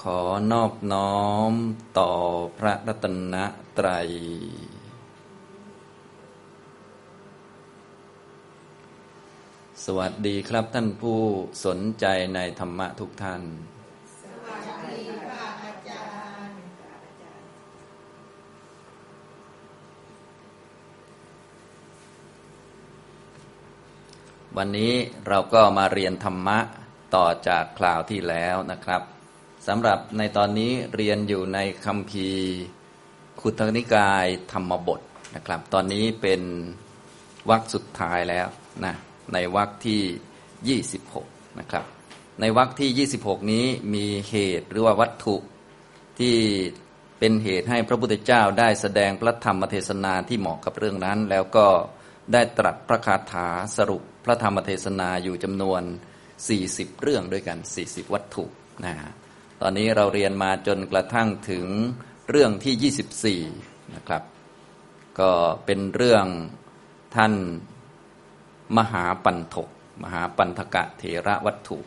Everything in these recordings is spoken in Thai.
ขอนอบน้อมต่อพระรัตนตรัย สวัสดีครับท่านผู้สนใจในธรรมะทุกท่าน สวัสดีค่ะอาจารย์ วันนี้เราก็มาเรียนธรรมะต่อจากคราวที่แล้วนะครับ สำหรับในตอนนี้เรียนอยู่ในคำพีร์ขุทนิกายธรรมบทนะครับ ตอนนี้เป็นวรรคสุดท้ายแล้วนะในวรรคที่ 26 นะครับ ในวรรคที่ 26 นี้มีเหตุหรือว่าวัตถุที่เป็นเหตุให้พระพุทธเจ้าได้แสดงพระธรรมเทศนาที่เหมาะกับเรื่องนั้น แล้วก็ได้ตรัสพระคาถาสรุปพระธรรมเทศนาอยู่จำนวน 40 เรื่องด้วยกัน 40 วัตถุนะ ตอนนี้เราเรียนมาจนกระทั่งถึงเรื่องที่ 24 นะครับ ก็เป็นเรื่องท่านมหาปันถก มหาปันธกะเถระวัตถุ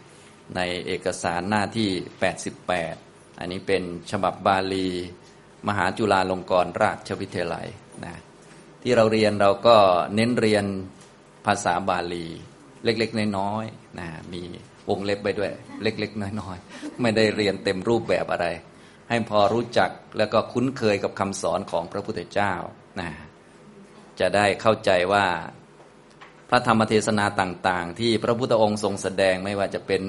ในเอกสารหน้าที่ 88 อันนี้เป็นฉบับบาลี มหาจุฬาลงกรณราชวิทยาลัยนะที่เราเรียนเราก็เน้นเรียนภาษาบาลี เล็กๆน้อยๆนะมี วงเล็บไปด้วย เล็ก ๆ น้อยๆไม่ได้เรียนเต็มรูปแบบอะไร ให้พอรู้จักแล้วก็คุ้นเคยกับคำสอนของพระพุทธเจ้านะจะได้เข้าใจว่าพระธรรมเทศนาต่างๆ ที่พระพุทธองค์ทรงแสดงไม่ว่าจะเป็น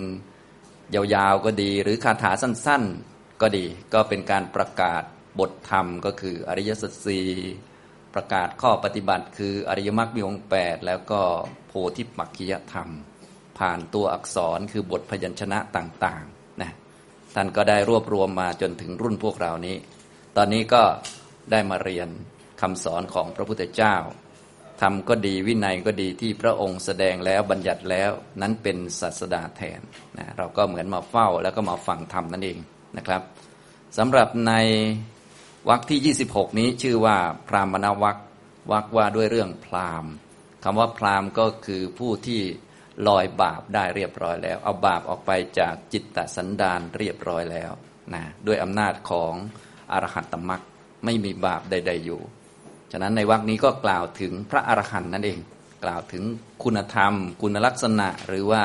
ยาวๆก็ดี หรือคาถาสั้นๆก็ดี ก็เป็นการประกาศบทธรรมก็คืออริยสัจสีประกาศข้อปฏิบัติ คืออริยมรรคมีองค์แปดแล้วก็โพธิปักขิยธรรม ผ่านตัวอักษรคือบทพยัญชนะต่างๆนะท่านก็ได้รวบรวมมาจนถึงรุ่นพวกเรานี้ ตอนนี้ก็ได้มาเรียนคำสอนของพระพุทธเจ้าธรรมก็ดีวินัยก็ดีที่พระองค์แสดงแล้วบัญญัติแล้วนั้นเป็นศาสดาแทนนะเราก็เหมือนมาเฝ้าแล้วก็มาฟังธรรมนั่นเองนะครับสำหรับในวรรคที่ 26 นี้ชื่อว่าพรามณวรรควรรคว่าด้วยเรื่องพราหมณ์คำว่าพราหมณ์ก็คือผู้ที่ ลอยบาปได้เรียบร้อยแล้ว เอาบาปออกไปจากจิตตสันดานเรียบร้อยแล้วนะด้วยอำนาจของอรหัตตมรรคไม่มีบาปใด ๆ อยู่ ฉะนั้นในวรรคนี้ก็กล่าวถึงพระอรหันต์นั่นเอง กล่าวถึงคุณธรรม คุณลักษณะหรือว่า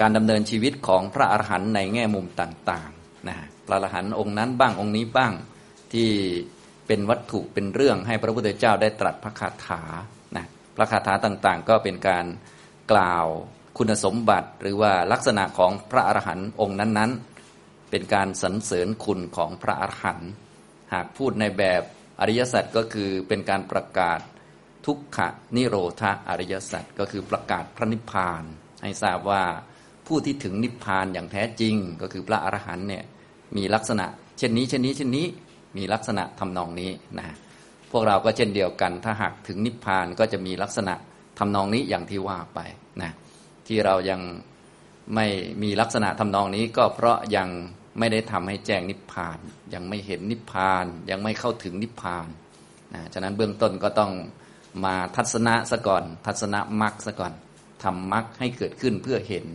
การดำเนินชีวิตของพระอรหันต์ในแง่มุมต่างๆนะพระอรหันต์องค์นั้นบ้างองค์นี้บ้างที่เป็นวัตถุเป็นเรื่องให้พระพุทธเจ้าได้ตรัสพระคาถานะพระคาถาต่างๆ ก็เป็นการ กล่าวคุณสมบัติหรือว่าลักษณะของพระอรหันต์องค์นั้นๆ เป็นการสรรเสริญคุณของพระอรหันต์หากพูดในแบบอริยสัจก็คือเป็นการประกาศทุกขะนิโรธาอริยสัจก็คือประกาศพระนิพพาน ให้ทราบว่าผู้ที่ถึงนิพพานอย่างแท้จริง ก็คือพระอรหันต์เนี่ยมีลักษณะ เช่นนี้เช่นนี้เช่นนี้มีลักษณะทำนองนี้นะพวกเราก็เช่นเดียวกัน ถ้าหากถึงนิพพานก็จะมีลักษณะ ทำนองนี้อย่างที่ว่าไปนะที่เรายังไม่มีลักษณะทำนองนี้ก็เพราะยังไม่ได้ทำให้แจ้งนิพพาน ยังไม่เห็นนิพพาน ยังไม่เข้าถึงนิพพานนะฉะนั้นเบื้องต้นก็ต้องมาทัศนะซะก่อน ทัศนะมรรคซะก่อนทำมรรคให้เกิดขึ้นเพื่อเห็น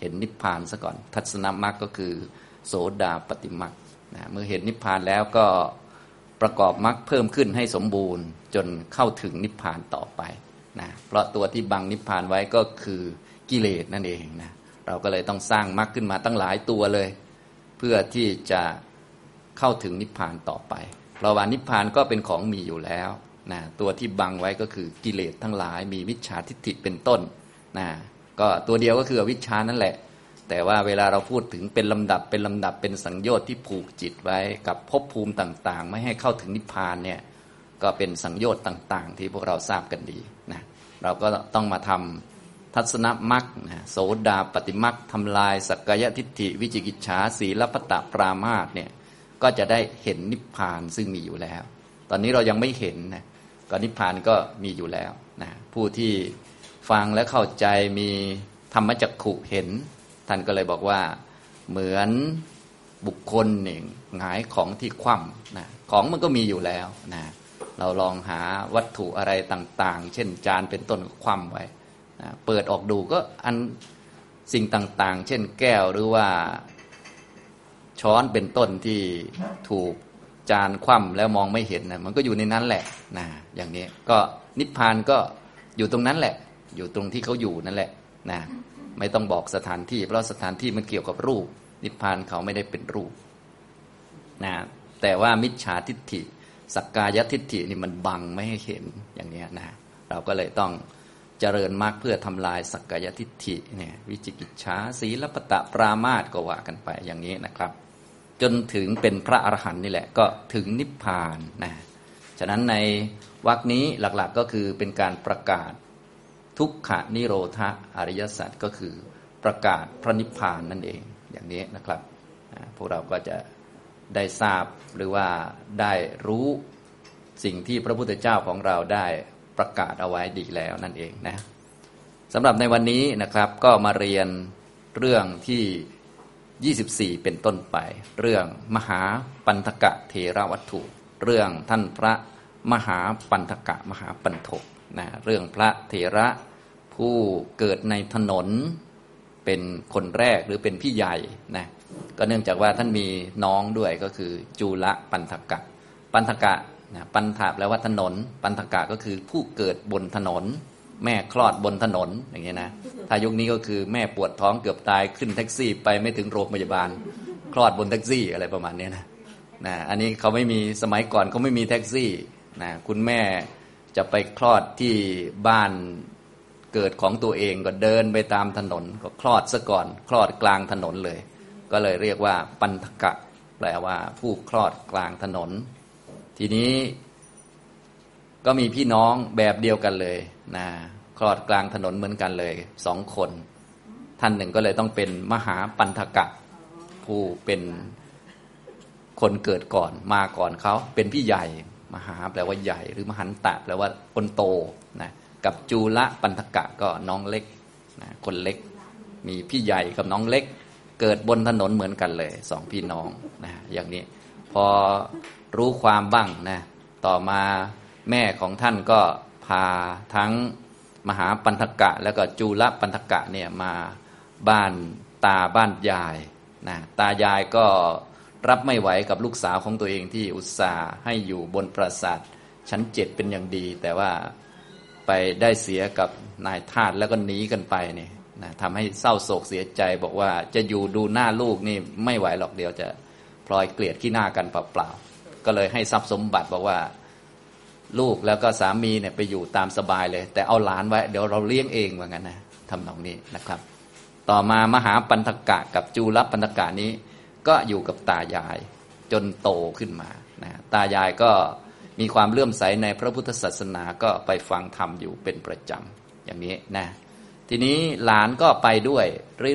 เห็นนิพพานซะก่อน ทัศนมรรคก็คือ โสดาปฏิมรรคนะเมื่อเห็นนิพพานแล้วก็ประกอบมรรคเพิ่มขึ้นให้สมบูรณ์ จนเข้าถึงนิพพานต่อไป นะเพราะตัวที่บังนิพพานไว้ก็คือกิเลสนั่นเองนะเราก็เลยต้องสร้างมรรคขึ้นมาตั้งหลายตัวเลย เพื่อที่จะเข้าถึงนิพพานต่อไป เพราะว่านิพพานก็เป็นของมีอยู่แล้วนะตัวที่บังไว้ก็คือกิเลสทั้งหลายมีวิชาทิฏฐิเป็นต้นนะก็ตัวเดียวก็คือวิชานั่นแหละ แต่ว่าเวลาเราพูดถึงเป็นลำดับเป็นลำดับเป็นสังโยชน์ที่ผูกจิตไว้กับภพภูมิต่าง ๆ ไม่ให้เข้าถึงนิพพานเนี่ยก็เป็นสังโยชน์ต่าง ๆ ที่พวกเราทราบกันดี เราก็ต้องมาทำทัศนมัคนะโสดาปฏิมัคทำลายสักกายทิฏฐิ วิจิกิจฉาสีลปตะปรามาสเนี่ยก็จะได้เห็นนิพพานซึ่งมีอยู่แล้ว ตอนนี้เรายังไม่เห็นนะก็นิพพานก็มีอยู่แล้วนะผู้ที่ฟังและเข้าใจมีธรรมจักขุเห็น ท่านก็เลยบอกว่าเหมือนบุคคลหนึ่งหงายของที่คว่ำนะของมันก็มีอยู่แล้วนะ เราลองหาวัตถุอะไรต่างๆ เช่นจานเป็นต้นคว่ำไว้นะเปิดออกดูก็อันสิ่งต่างๆ เช่นแก้วหรือว่าช้อนเป็นต้นที่ถูกจานคว่ำแล้วมองไม่เห็นนะมันก็อยู่ในนั้นแหละนะอย่างนี้ก็นิพพานก็อยู่ตรงนั้นแหละ อยู่ตรงที่เขาอยู่นั่นแหละนะไม่ต้องบอกสถานที่ เพราะสถานที่มันเกี่ยวกับรูป นิพพานเขาไม่ได้เป็นรูปนะแต่ว่ามิจฉาทิฏฐิ สักกายทิฏฐินี่มันบังไม่ให้เห็นอย่างนี้นะเราก็เลยต้องเจริญมากเพื่อทำลายสักกายทิฏฐิเนี่ยวิจิกิจฉาศีลปตะปรามาตก็ว่ากันไปอย่างนี้นะครับ จนถึงเป็นพระอรหันต์นี่แหละก็ถึงนิพพานนะฉะนั้นในวรรคนี้หลักๆก็คือเป็นการประกาศทุกขานิโรธอริยสัจก็คือประกาศพระนิพพานนั่นเองอย่างนี้นะครับ พวกเราก็จะ ได้ทราบหรือว่าได้รู้สิ่งที่พระพุทธเจ้าของเราได้ประกาศเอาไว้ดีแล้วนั่นเองนะสำหรับในวันนี้นะครับก็มาเรียนเรื่องที่ 24 เป็นต้นไป เรื่องมหาปันธกะเทระวัตถุ เรื่องท่านพระมหาปันธกะมหาปันทกนะเรื่องพระเถระผู้เกิดในถนนเป็นคนแรกหรือเป็นพี่ใหญ่นะ ก็เนื่องจากว่าท่านมีน้องด้วยก็คือจูละปันธกะ ปันธกะนะปันถาแปลว่าถนน ปันธกะก็คือผู้เกิดบนถนน แม่คลอดบนถนนอย่างเงี้ยนะถ้ายุคนี้ก็คือแม่ปวดท้องเกือบตายขึ้นแท็กซี่ ไปไม่ถึงโรงพยาบาล คลอดบนแท็กซี่อะไรประมาณนี้นะนะอันนี้เขาไม่มีสมัยก่อนเขาไม่มีแท็กซี่นะคุณแม่จะไปคลอดที่บ้านเกิดของตัวเองก็เดินไปตามถนนก็คลอดซะก่อน คลอดกลางถนนเลย ก็เลยเรียกว่าปันทกะ แปลว่าผู้คลอดกลางถนน ทีนี้ก็มีพี่น้องแบบเดียวกันเลยนะคลอดกลางถนนเหมือนกันเลยสองคน ท่านหนึ่งก็เลยต้องเป็นมหาปันทกะ ผู้เป็นคนเกิดก่อนมาก่อนเขาเป็นพี่ใหญ่ มหาแปลว่าใหญ่ หรือมหันตะแปลว่าคนโตนะกับจูละปันธกะก็น้องเล็กนะคนเล็ก มีพี่ใหญ่กับน้องเล็ก เกิดบนถนนเหมือนกันเลยสองพี่น้องนะอย่างนี้ พอรู้ความบ้างนะต่อมาแม่ของท่านก็พาทั้งมหาปันธกะ แล้วก็จูละปันธกะเนี่ยมาบ้านตาบ้านยายนะตายายก็รับไม่ไหวกับลูกสาวของตัวเองที่อุตส่าห์ให้อยู่บนปราสาทชั้นเจ็ดเป็นอย่างดี แต่ว่าไปได้เสียกับนายทาสแล้วก็หนีกันไปเนี่ย นะทำให้เศร้าโศกเสียใจบอกว่าจะอยู่ดูหน้าลูกนี่ไม่ไหวหรอกเดี๋ยวจะพลอยเกลียดขี้หน้ากันเปล่าๆก็เลยให้ทรัพย์สมบัติบอกว่าลูกแล้วก็สามีเนี่ยไปอยู่ตามสบายเลย แต่เอาหลานไว้เดี๋ยวเราเลี้ยงเองว่างั้นนะทำนองนี้นะครับ ต่อมามหาปันธกะกับจูรปันธกะนี้ ก็อยู่กับตายายจนโตขึ้นมานะตายายก็มีความเลื่อมใสในพระพุทธศาสนาก็ไปฟังธรรมอยู่เป็นประจำอย่างนี้นะ ทีนี้หลานก็ไปด้วย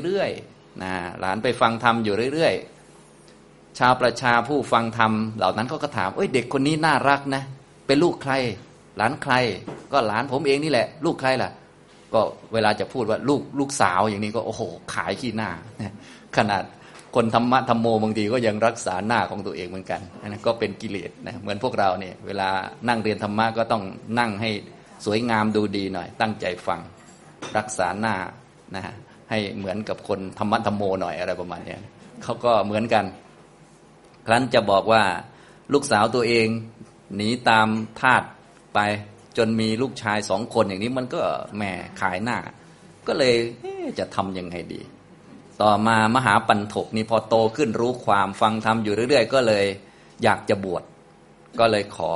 เรื่อยๆนะหลานไปฟังธรรมอยู่เรื่อยๆ ชาวประชาผู้ฟังธรรมเหล่านั้นก็ถามเอ้ยเด็กคนนี้น่ารักนะ เป็นลูกใคร หลานใคร ก็หลานผมเองนี่แหละ ลูกใครล่ะ ก็เวลาจะพูดว่าลูกลูกสาวอย่างนี้ก็โอ้โห ขายขี้หน้า ขนาดคนธรรมะธรรมโมบางทีก็ยังรักษาหน้าของตัวเองเหมือนกันนะก็เป็นกิเลสนะเหมือนพวกเราเนี่ยเวลานั่งเรียนธรรมะก็ต้องนั่งให้สวยงามดูดีหน่อย ตั้งใจฟัง รักษาหน้านะให้เหมือนกับคนธรรมะธรรมโมหน่อยอะไรประมาณนี้เขาก็เหมือนกัน ครั้นจะบอกว่าลูกสาวตัวเองหนีตามทาตไปจนมีลูกชายสองคนอย่างนี้มันก็แหมขายหน้า ก็เลยจะทำยังไงดี ต่อมามหาปันถกนี่พอโตขึ้นรู้ความฟังธรรมอยู่เรื่อย ๆ ก็เลยอยากจะบวชก็เลยขอ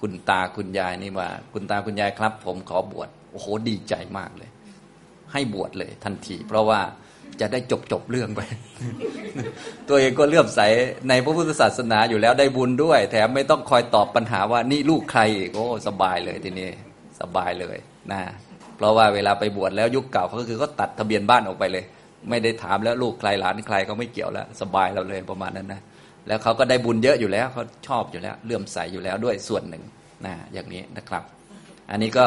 คุณตาคุณยายนี่ว่า คุณตาคุณยายครับ ผมขอบวชโอ้โหดีใจมากเลย ให้บวชเลยทันที เพราะว่าจะได้จบจบเรื่องไป ตัวเองก็เลื่อมใสในพระพุทธศาสนาอยู่แล้วได้บุญด้วย แถมไม่ต้องคอยตอบปัญหาว่านี่ลูกใครอีกโอ้สบายเลยทีนี้สบายเลยนะเพราะว่าเวลาไปบวชแล้วยุคเก่าเขาก็คือก็ตัดทะเบียนบ้านออกไปเลย ไม่ได้ถามแล้วลูกใครหลานใครเขาไม่เกี่ยวแล้วสบายเราเลยประมาณนั้นนะแล้วเขาก็ได้บุญเยอะอยู่แล้วเขาชอบอยู่แล้วเลื่อมใสอยู่แล้วด้วยส่วนหนึ่งนะอย่างนี้นะครับ อันนี้ก็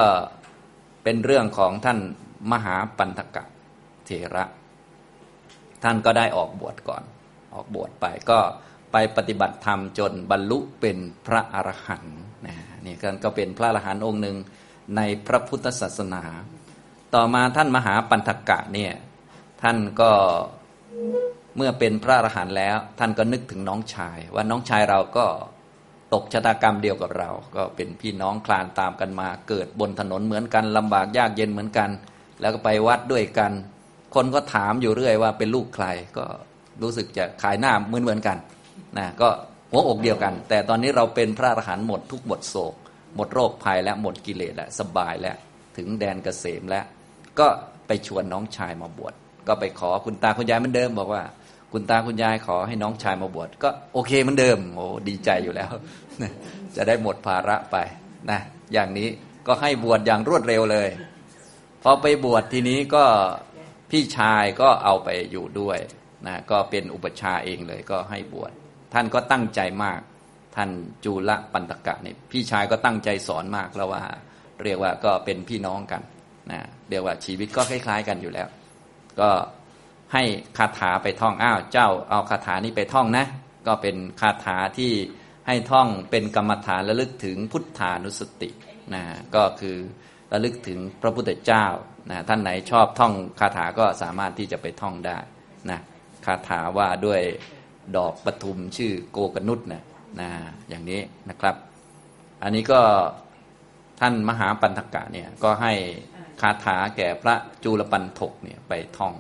เป็นเรื่องของท่าน มหาปันธกะเถระ ท่านก็ได้ออกบวชก่อน ออกบวชไปก็ไปปฏิบัติธรรมจนบรรลุเป็นพระอรหันต์นะนี่ก็เป็นพระอรหันต์องค์หนึ่งในพระพุทธศาสนา ต่อมาท่านมหาปันธกะเนี่ยท่านก็เมื่อเป็นพระอรหันต์แล้ว ท่านก็นึกถึงน้องชาย ว่าน้องชายเราก็ตกชะตากรรมเดียวกับเรา ก็เป็นพี่น้องคลานตามกันมา เกิดบนถนนเหมือนกันลำบากยากเย็นเหมือนกัน แล้วก็ไปวัดด้วยกัน คนก็ถามอยู่เรื่อยว่าเป็นลูกใคร ก็รู้สึกจะขายหน้าเหมือนเหมือนกันนะก็หัวอกเดียวกัน แต่ตอนนี้เราเป็นพระอรหันต์หมดทุกบทโศก หมดโรคภัยและหมดกิเลสและสบายแล้วถึงแดนเกษมแล้ว ก็ไปชวนน้องชายมาบวชก็ไปขอคุณตาคุณยายเหมือนเดิม บอกว่า คุณตาคุณยายขอให้น้องชายมาบวชก็โอเคเหมือนเดิมโอ้ดีใจอยู่แล้ว จะได้หมดภาระไปนะอย่างนี้ก็ให้บวชอย่างรวดเร็วเลย พอไปบวชทีนี้ก็พี่ชายก็เอาไปอยู่ด้วยนะก็เป็นอุปชาเองเลยก็ให้บวชท่านก็ตั้งใจมาก ท่านจูลปันตกะเนี่ยพี่ชายก็ตั้งใจสอนมากแล้วว่า เรียกว่าก็เป็นพี่น้องกันนะเรียกว่าชีวิตก็คล้าย ๆ กันอยู่แล้ว ก็ให้คาถาไปท่องอ้าวเจ้าเอาคาถานี้ไปท่องนะ ก็เป็นคาถาที่ให้ท่องเป็นกรรมฐานระลึกถึงพุทธานุสตินะก็คือ ระลึกถึงพระพุทธเจ้านะท่านไหนชอบท่องคาถาก็สามารถที่จะไปท่องได้นะคาถาว่าด้วยดอกปทุมชื่อโกกนุษนะนะอย่างนี้นะครับ อันนี้ก็ท่านมหาปันธกะเนี่ยก็ให้คาถาแก่พระจุลปันถกเนี่ยไปท่อง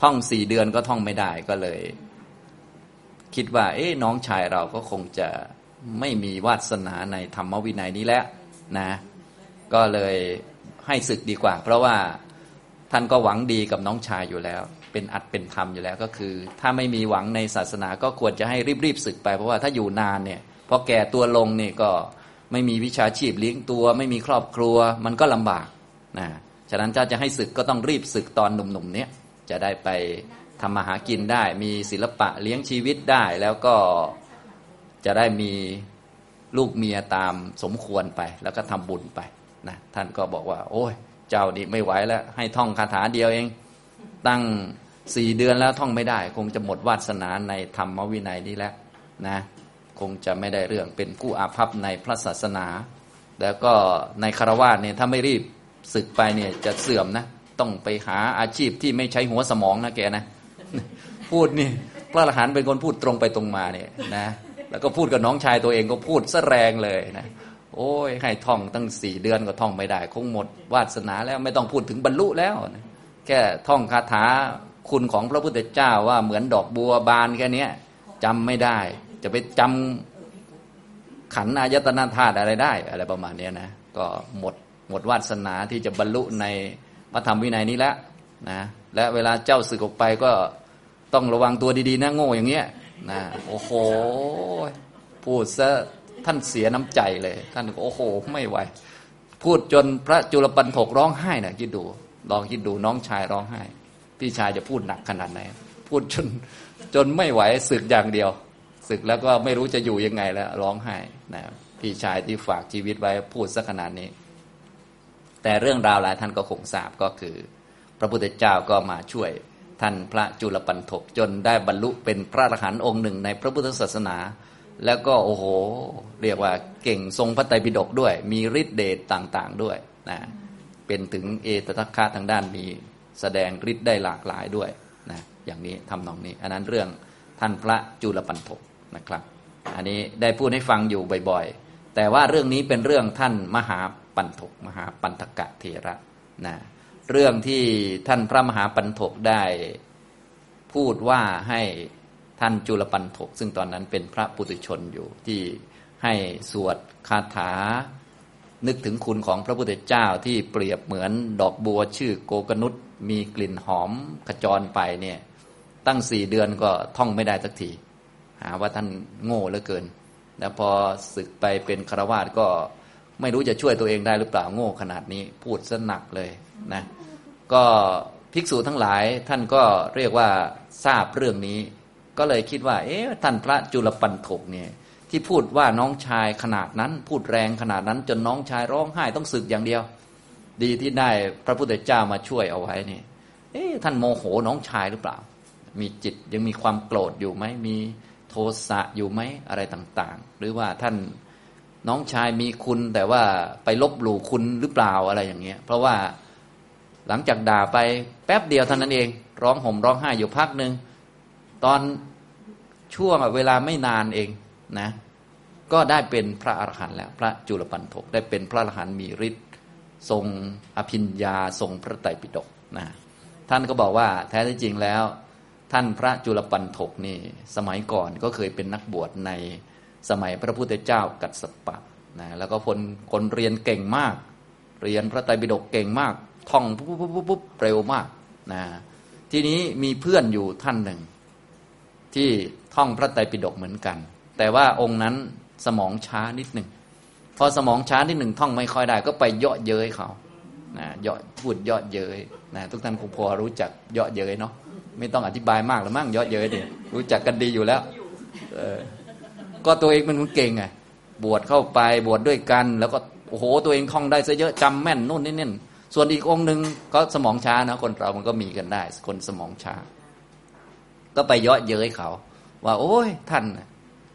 ท่องสี่เดือนก็ท่องไม่ได้ก็เลย คิดว่า เอ๊ะน้องชายเราก็คงจะไม่มีวาสนาในธรรมวินัยนี้แล้วนะ ก็เลยให้ศึกดีกว่า เพราะว่าท่านก็หวังดีกับน้องชายอยู่แล้ว เป็นอัดเป็นธรรมอยู่แล้วก็คือ ถ้าไม่มีหวังในศาสนาก็ควรจะให้รีบๆศึกไป เพราะว่าถ้าอยู่นานเนี่ยพอแก่ตัวลงเนี่ยก็ไม่มีวิชาชีพเลี้ยงตัว ไม่มีครอบครัวมันก็ลำบากนะฉะนั้นถ้าจะให้ศึกก็ต้องรีบศึกตอนหนุ่มๆเนี้ยจะได้ไปทำมาหากินได้ มีศิลปะเลี้ยงชีวิตได้แล้วก็จะได้มีลูกเมียตามสมควรไป แล้วก็ทำบุญไป นะท่านก็บอกว่า โอ้ย เจ้านี่ไม่ไหวแล้ว ให้ท่องคาถาเดียวเอง ตั้งสี่เดือนแล้วท่องไม่ได้ คงจะหมดวาสนาในธรรมวินัยนี้แล้วนะคงจะไม่ได้เรื่องเป็นผู้อาภัพในพระศาสนา แล้วก็ในคารวะเนี่ยถ้าไม่รีบศึกไปเนี่ยจะเสื่อมนะ ต้องไปหาอาชีพที่ไม่ใช้หัวสมองนะแกนะ พูดนี่พระอรหันต์เป็นคนพูดตรงไปตรงมาเนี่ยนะ แล้วก็พูดกับน้องชายตัวเองก็พูดซะแรงเลยนะ โอ้ยให้ท่องตั้งสี่เดือนก็ท่องไม่ได้ คงหมดวาสนาแล้วไม่ต้องพูดถึงบรรลุแล้วนะแค่ท่องคาถาคุณของพระพุทธเจ้าว่าเหมือนดอกบัวบานแค่นี้จำไม่ได้ จะไปจำขันอายตนาธาตุอะไรได้ อะไรประมาณนี้นะก็หมดหมดวาสนาที่จะบรรลุในพระธรรมวินัยนี้แล้วนะและเวลาเจ้าสึกออกไปก็ต้องระวังตัวดีๆนะโง่อย่างเงี้ยนะโอ้โหพูดซะ ท่านเสียน้ำใจเลย ท่านโอ้โห ไม่ไหว พูดจนพระจุลปันถกร้องไห้นะคิดดูลองคิดดูน้องชายร้องไห้ พี่ชายจะพูดหนักขนาดไหน พูดจนจนไม่ไหวสึกอย่างเดียวสึกแล้วก็ไม่รู้จะอยู่ยังไงแล้ว ร้องไห้นะพี่ชายที่ฝากชีวิตไว้พูดสักขนาดนี้ แต่เรื่องราวหลายท่านก็คงทราบก็คือ พระพุทธเจ้าก็มาช่วยท่านพระจุลปันถกจนได้บรรลุเป็นพระอรหันต์องค์หนึ่งในพระพุทธศาสนา แล้วก็โอ้โห เรียกว่าเก่งทรงพระไตรปิฎกด้วย มีฤทธิเดชต่างๆด้วยนะเป็นถึงเอตทัคคะทางด้านมีแสดงฤทธิ์ได้หลากหลายด้วยนะอย่างนี้ทำนองนี้ อันนั้นเรื่องท่านพระจุลปันถกนะครับ อันนี้ได้พูดให้ฟังอยู่บ่อยๆ แต่ว่าเรื่องนี้เป็นเรื่องท่านมหาปันถกมหาปันธกะเทระนะเรื่องที่ท่านพระมหาปันถกได้พูดว่าให้ ท่านจุลปันถก ซึ่งตอนนั้นเป็นพระปุถุชนอยู่ที่ให้สวดคาถา นึกถึงคุณของพระพุทธเจ้าที่เปรียบเหมือนดอกบัวชื่อโกกนุษมีกลิ่นหอมขจรไปเนี่ยตั้งสี่เดือนก็ท่องไม่ได้สักทีหาว่าท่านโง่เหลือเกิน แล้วพอศึกไปเป็นคารวาสก็ไม่รู้จะช่วยตัวเองได้หรือเปล่าโง่ขนาดนี้พูดซะหนักเลยนะก็ภิกษุทั้งหลายท่านก็เรียกว่าทราบเรื่องนี้ ก็เลยคิดว่า เอ๊ะท่านพระจุลปันถกเนี่ยที่พูดว่าน้องชายขนาดนั้น พูดแรงขนาดนั้น จนน้องชายร้องไห้ต้องสึกอย่างเดียว ดีที่ได้พระพุทธเจ้ามาช่วยเอาไว้นี่เอ๊ะท่านโมโหน้องชายหรือเปล่า มีจิตยังมีความโกรธอยู่ไหมมีโทสะอยู่ไหมอะไรต่างๆ หรือว่าท่านน้องชายมีคุณแต่ว่าไปลบหลู่คุณหรือเปล่าอะไรอย่างเงี้ย เพราะว่าหลังจากด่าไปแป๊บเดียวเท่านั้นเอง ร้องห่มร้องไห้อยู่พักหนึ่ง ตอนช่วงเวลาไม่นานเองนะก็ได้เป็นพระอรหันต์แล้ว พระจุลปันถกได้เป็นพระอรหันต์มีฤทธิ์ทรงอภิญญาทรงพระไตรปิฎกนะท่านก็บอกว่าแท้ที่จริงแล้ว ท่านพระจุลปันถกนี่สมัยก่อนก็เคยเป็นนักบวชในสมัยพระพุทธเจ้ากัสสปะนะแล้วก็คนคนเรียนเก่งมาก เรียนพระไตรปิฎกเก่งมาก ท่องปุ๊บปุ๊บปุ๊บปุ๊บเร็วมากนะทีนี้มีเพื่อนอยู่ท่านหนึ่ง ที่ท่องพระไตรปิฎกเหมือนกัน แต่ว่าองค์นั้นสมองช้านิดหนึ่งพอสมองช้านิดหนึ่งท่องไม่ค่อยได้ ก็ไปเยาะเย้ยเขานะเยาะพูดเยาะเย้ยนะทุกท่านคงพอรู้จักเยาะเย้ยเนาะไม่ต้องอธิบายมากหรือมั้งเยาะเย้ยดิรู้จักกันดีอยู่แล้วเออก็ตัวเองเป็นคนเก่งไงบวชเข้าไปบวชดด้วยกัน แล้วก็โอ้โหตัวเองท่องได้ซะเยอะจำแม่นนู่นนี่นี่ส่วนอีกองค์หนึ่งก็สมองช้านะคนเรามันก็มีกันได้ คนสมองช้า ก็ไปเยาะเย้ยเขา ว่า โอ้ยท่าน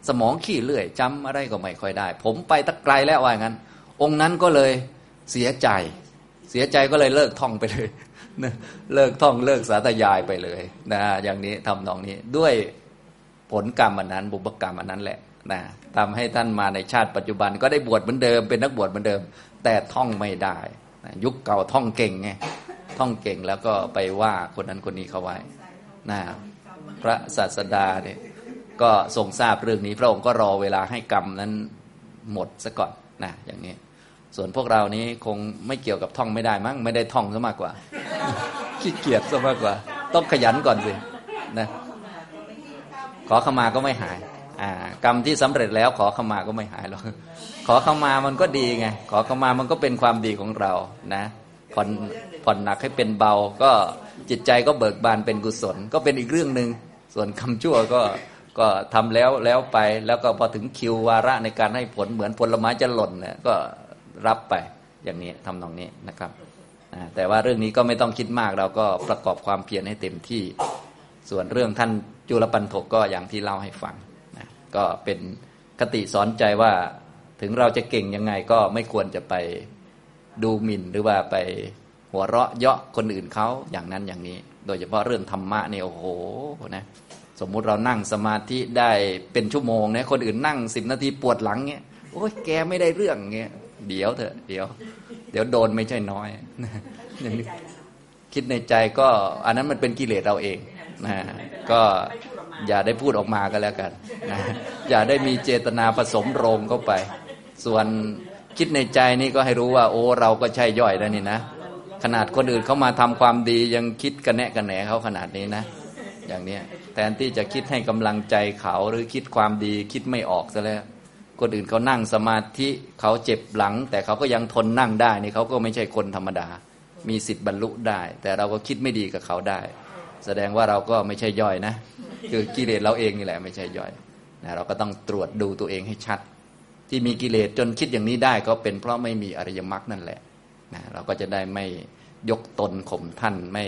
สมองขี้เลื่อยจำอะไรก็ไม่ค่อยได้ ผมไปตะไกลแล้วว่างั้น องค์นั้นก็เลยเสียใจ เสียใจก็เลยเลิกท่องไปเลยเลิกท่องเลิกสาธยายไปเลยนะอย่างนี้ทำนองนี้ด้วยผลกรรมอันนั้น บุพกรรมอันนั้นแหละนะทำให้ท่านมาในชาติปัจจุบันก็ได้บวชเหมือนเดิมเป็นนักบวชเหมือนเดิม แต่ท่องไม่ได้นะยุคเก่าท่องเก่งไงท่องเก่งแล้วก็ไปว่าคนนั้นคนนี้เขาไว้นะ ระศาสดาเนี่ยก็ทรงทราบเรื่องนี้ พระองค์ก็รอเวลาให้กรรมนั้นหมดซะก่อนนะอย่างนี้ ส่วนพวกเรานี้คงไม่เกี่ยวกับท่องไม่ได้มั้งไม่ได้ท่องซะมากกว่าขี้เกียจซะมากกว่า ต้องขยันก่อนสินะขอขมาก็ไม่หายอ่ากรรมที่สำเร็จแล้วขอขมาก็ไม่หายหรอกขอขมามันก็ดีไง ขอขมามันก็เป็นความดีของเรานะผ่อนผ่อนหนักให้เป็นเบา ก็จิตใจก็เบิกบานเป็นกุศล ก็เป็นอีกเรื่องหนึ่ง ส่วนคำชั่วก็ก็ทำแล้วแล้วไป แล้วก็พอถึงคิววาระในการให้ผลเหมือนผลไม้จะหล่นเนี่ยก็รับไปอย่างนี้ทำนองนี้นะครับแต่ว่าเรื่องนี้ก็ไม่ต้องคิดมากเราก็ประกอบความเพียรให้เต็มที่ ส่วนเรื่องท่านจุลปันถกก็อย่างที่เล่าให้ฟังนะก็เป็นคติสอนใจว่าถึงเราจะเก่งยังไงก็ไม่ควรจะไปดูหมิ่นหรือว่าไปหัวเราะเยาะคนอื่นเขาอย่างนั้นอย่างนี้ โดยเฉพาะเรื่องธรรมะเนี่ยโอ้โหนะ สมมุติเรานั่งสมาธิได้เป็นชั่วโมงเนี่ยคนอื่นนั่งสิบนาทีปวดหลังเงี้ยโอ้ยแกไม่ได้เรื่องเงี้ยเดี๋ยวเถอะเดี๋ยว เดี๋ยวโดนไม่ใช่น้อยคิดในใจก็อันนั้นมันเป็นกิเลสเราเองนะก็อย่าได้พูดออกมาก็แล้วกันนะอย่าได้มีเจตนาผสมโรงเข้าไป ส่วนคิดในใจนี่ก็ให้รู้ว่า โอ้เราก็ใช่ย่อยแล้วนี่นะ ขนาดคนอื่นเขามาทำความดียังคิดกันแนะกันแหนเขาขนาดนี้นะ อย่างเนี้ยแทนที่จะคิดให้กำลังใจเขาหรือคิดความดีคิดไม่ออกซะแล้ว คนอื่นเขานั่งสมาธิเขาเจ็บหลัง แต่เขาก็ยังทนนั่งได้นี่เขาก็ไม่ใช่คนธรรมดา มีสิทธิ์บรรลุได้ แต่เราก็คิดไม่ดีกับเขาได้ แสดงว่าเราก็ไม่ใช่ย่อยนะ คือกิเลสเราเองนี่แหละไม่ใช่ย่อยนะเราก็ต้องตรวจดูตัวเองให้ชัด ที่มีกิเลสจนคิดอย่างนี้ได้ก็เป็นเพราะไม่มีอริยมรรคนั่นแหละนะเราก็จะได้ไม่ยกตนข่มท่านไม่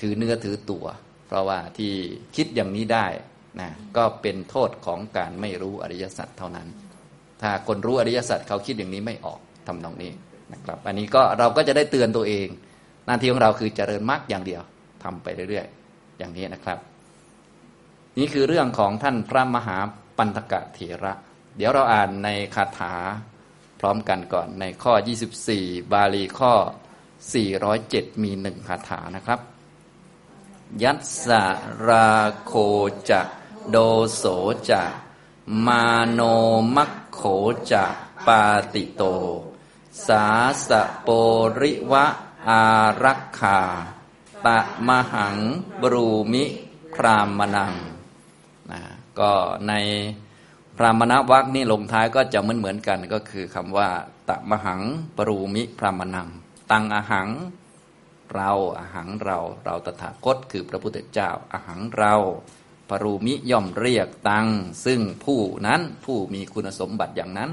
ถือเนื้อถือตัว เพราะว่าที่คิดอย่างนี้ได้นะก็เป็นโทษของการไม่รู้อริยสัจเท่านั้น ถ้าคนรู้อริยสัจเขาคิดอย่างนี้ไม่ออกทำตรงนี้นะครับ อันนี้ก็เราก็จะได้เตือนตัวเอง หน้าที่ของเราคือเจริญมรรคอย่างเดียวทำไปเรื่อยๆ อย่างนี้นะครับ นี่คือเรื่องของท่านพระมหาปันธกะเถระ เดี๋ยวเราอ่านในคาถาพร้อมกันก่อนในข้อ 24 บาลีข้อ 407 มีหนึ่งคาถานะครับ ยัสสราโคจะโดโสจะมาโนมัคโขจะปาติโต สาสะโปริวะอารักขาตะมหังบรูมิพรามนังนะก็ในพรามณวักนี่ลงท้ายก็จะเหมือนเหมือนกันก็คือคำว่า ตะมหังปรูมิพรามนัง ตังอหัง เราอาหังเรา เราตถาคตคือพระพุทธเจ้าอาหังเราปรูมิย่อมเรียกตัง ซึ่งผู้นั้นผู้มีคุณสมบัติอย่างนั้น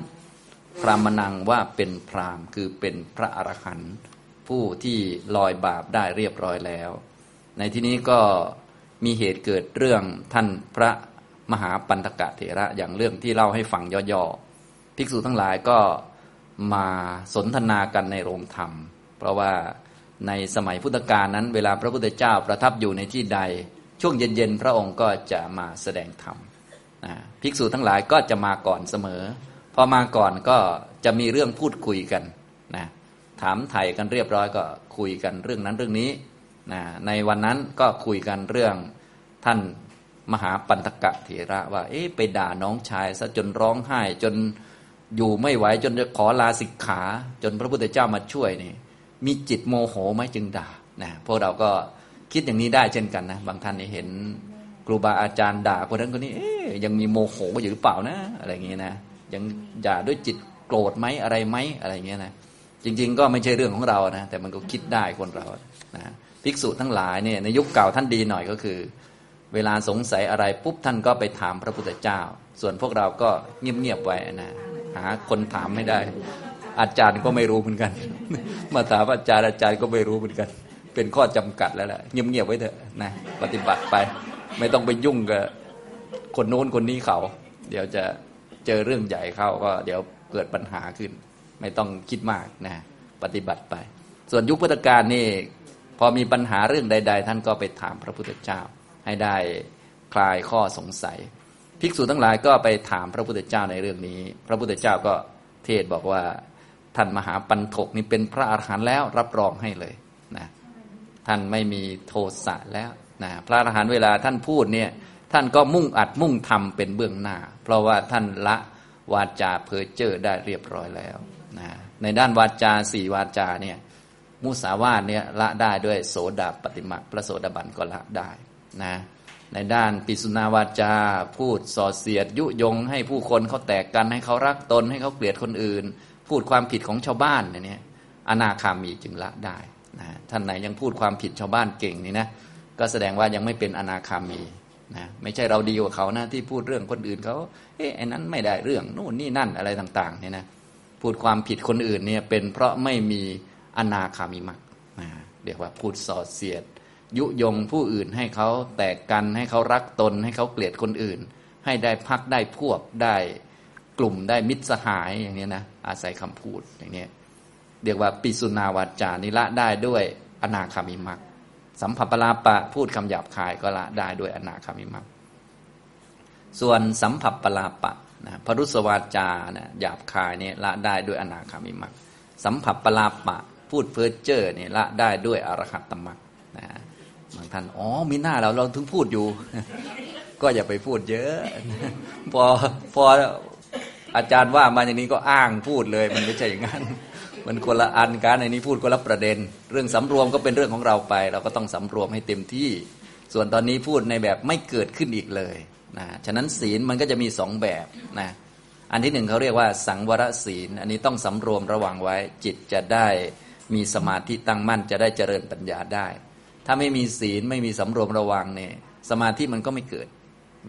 พรามนังว่าเป็นพรามคือเป็นพระอรหันต์ผู้ที่ลอยบาปได้เรียบร้อยแล้ว ในที่นี้ก็มีเหตุเกิดเรื่องท่านพระมหาปันตกะเถระอย่างเรื่องที่เล่าให้ฟังย่อๆ ภิกษุทั้งหลายก็มาสนทนากันในโรงธรรม เพราะว่า ในสมัยพุทธกาลนั้น เวลาพระพุทธเจ้าประทับอยู่ในที่ใด ช่วงเย็นๆพระองค์ก็จะมาแสดงธรรมนะภิกษุทั้งหลายก็จะมาก่อนเสมอ พอมาก่อนก็จะมีเรื่องพูดคุยกันนะถามไถ่กันเรียบร้อยก็คุยกันเรื่องนั้นเรื่องนี้นะในวันนั้นก็คุยกันเรื่องท่านมหาปันธกะเถระว่า เอ๊ะไปด่าน้องชายซะจนร้องไห้จนอยู่ไม่ไหวจนจะขอลาสิกขา จนพระพุทธเจ้ามาช่วยนี่ มีจิตโมโหไหมจึงด่านะพวกเราก็คิดอย่างนี้ได้เช่นกันนะบางท่านเห็นครูบาอาจารย์ด่าคนนั้นคนนี้เอ๊ยยังมีโมโหอยู่หรือเปล่านะอะไรอย่างเงี้ยนะยังด่าด้วยจิตโกรธไหมอะไรไหมอะไรอย่างเงี้ยนะจริง ๆ ก็ไม่ใช่เรื่องของเรานะแต่มันก็คิดได้คนเรานะภิกษุทั้งหลายเนี่ยในยุคเก่าท่านดีหน่อยก็คือ เวลาสงสัยอะไรปุ๊บท่านก็ไปถามพระพุทธเจ้า ส่วนพวกเราก็เงียบๆไว้นะหาคนถามไม่ได้ อาจารย์ก็ไม่รู้เหมือนกัน มาถามอาจารย์อาจารย์ก็ไม่รู้เหมือนกัน เป็นข้อจำกัดแล้วแหละเงียบๆไว้เถอะนะปฏิบัติไป ไม่ต้องไปยุ่งกับคนโน้นคนนี้เขา เดี๋ยวจะเจอเรื่องใหญ่เข้าก็ เดี๋ยวเกิดปัญหาขึ้น ไม่ต้องคิดมากนะปฏิบัติไป ส่วนยุคพุทธกาลนี่พอมีปัญหาเรื่องใด ๆ ท่านก็ไปถามพระพุทธเจ้า ให้ได้คลายข้อสงสัย ภิกษุทั้งหลายก็ไปถามพระพุทธเจ้าในเรื่องนี้ พระพุทธเจ้าก็เทศบอกว่า ท่านมหาปันถกนี่เป็นพระอาหารหันต์แล้วรับรองให้เลยนะท่านไม่มีโทสะแล้วนะพระอาหารหันต์เวลาท่านพูดเนี่ยท่านก็มุ่งอัดมุ่งทำเป็นเบื้องหน้า เพราะว่าท่านละวาจาเพ้อเจ้อได้เรียบร้อยแล้วนะในด้านวาจาสี่วาจาเนี่ยมุสาวาทเนี่ยละได้ด้วยโสดาปฏิมาพระโสดาบันก็ละได้นะในด้านปิสุนาวาจาพูดส่อเสียดยุยง ให้ผู้คนเขาแตกกันให้เขารักตนให้เขาเกลียดคนอื่น พูดความผิดของชาวบ้านเนี่ยอนาคามีจึงละได้นะท่านไหนยังพูดความผิดชาวบ้านเก่งนี่นะก็แสดงว่ายังไม่เป็นอนาคามีนะไม่ใช่เราดีกว่าเขานะที่พูดเรื่องคนอื่นเขาเอ๊ะไอ้นั้นไม่ได้เรื่องนู่นนี่นั่นอะไรต่างๆเนี่ยนะพูดความผิดคนอื่นเนี่ยเป็นเพราะไม่มีอนาคามีมักนะเรียกว่าพูดส่อเสียด ยุยงผู้อื่นให้เขาแตกกันให้เขารักตนให้เขาเกลียดคนอื่น ให้ได้พักได้พวกได้ กลุ่มได้มิตรสหายอย่างนี้นะอาศัยคำพูดอย่างนี้เรียกว่าปิสุนาวาจานิละได้ด้วยอนาคามิมักสัมผัสปลาปะพูดคำหยาบคายก็ละได้ด้วยอนาคามิมักส่วนสัมผัสปลาปะนะพรุสวาจานะหยาบคายเนี่ยละได้ด้วยอนาคามิมักสัมผัสปลาปะ พูดเพ้อเจ้อเนี่ยละได้ด้วยอรหัตตมักนะบางท่านอ๋อมีหน้าเราเราถึงพูดอยู่ ก็อย่าไปพูดเยอะ พอพอ อาจารย์ว่ามาอย่างนี้ก็อ้างพูดเลย มันไม่ใช่อย่างนั้น มันคนละอันกันในนี้พูดคนละประเด็น เรื่องสำรวมก็เป็นเรื่องของเราไป เราก็ต้องสำรวมให้เต็มที่ ส่วนตอนนี้พูดในแบบไม่เกิดขึ้นอีกเลยนะฉะนั้นศีลมันก็จะมีสองแบบนะอันที่หนึ่งเขาเรียกว่าสังวรศีล อันนี้ต้องสำรวมระวังไว้ จิตจะได้มีสมาธิตั้งมั่นจะได้เจริญปัญญาได้ ถ้าไม่มีศีลไม่มีสำรวมระวังเนี่ยสมาธิมันก็ไม่เกิด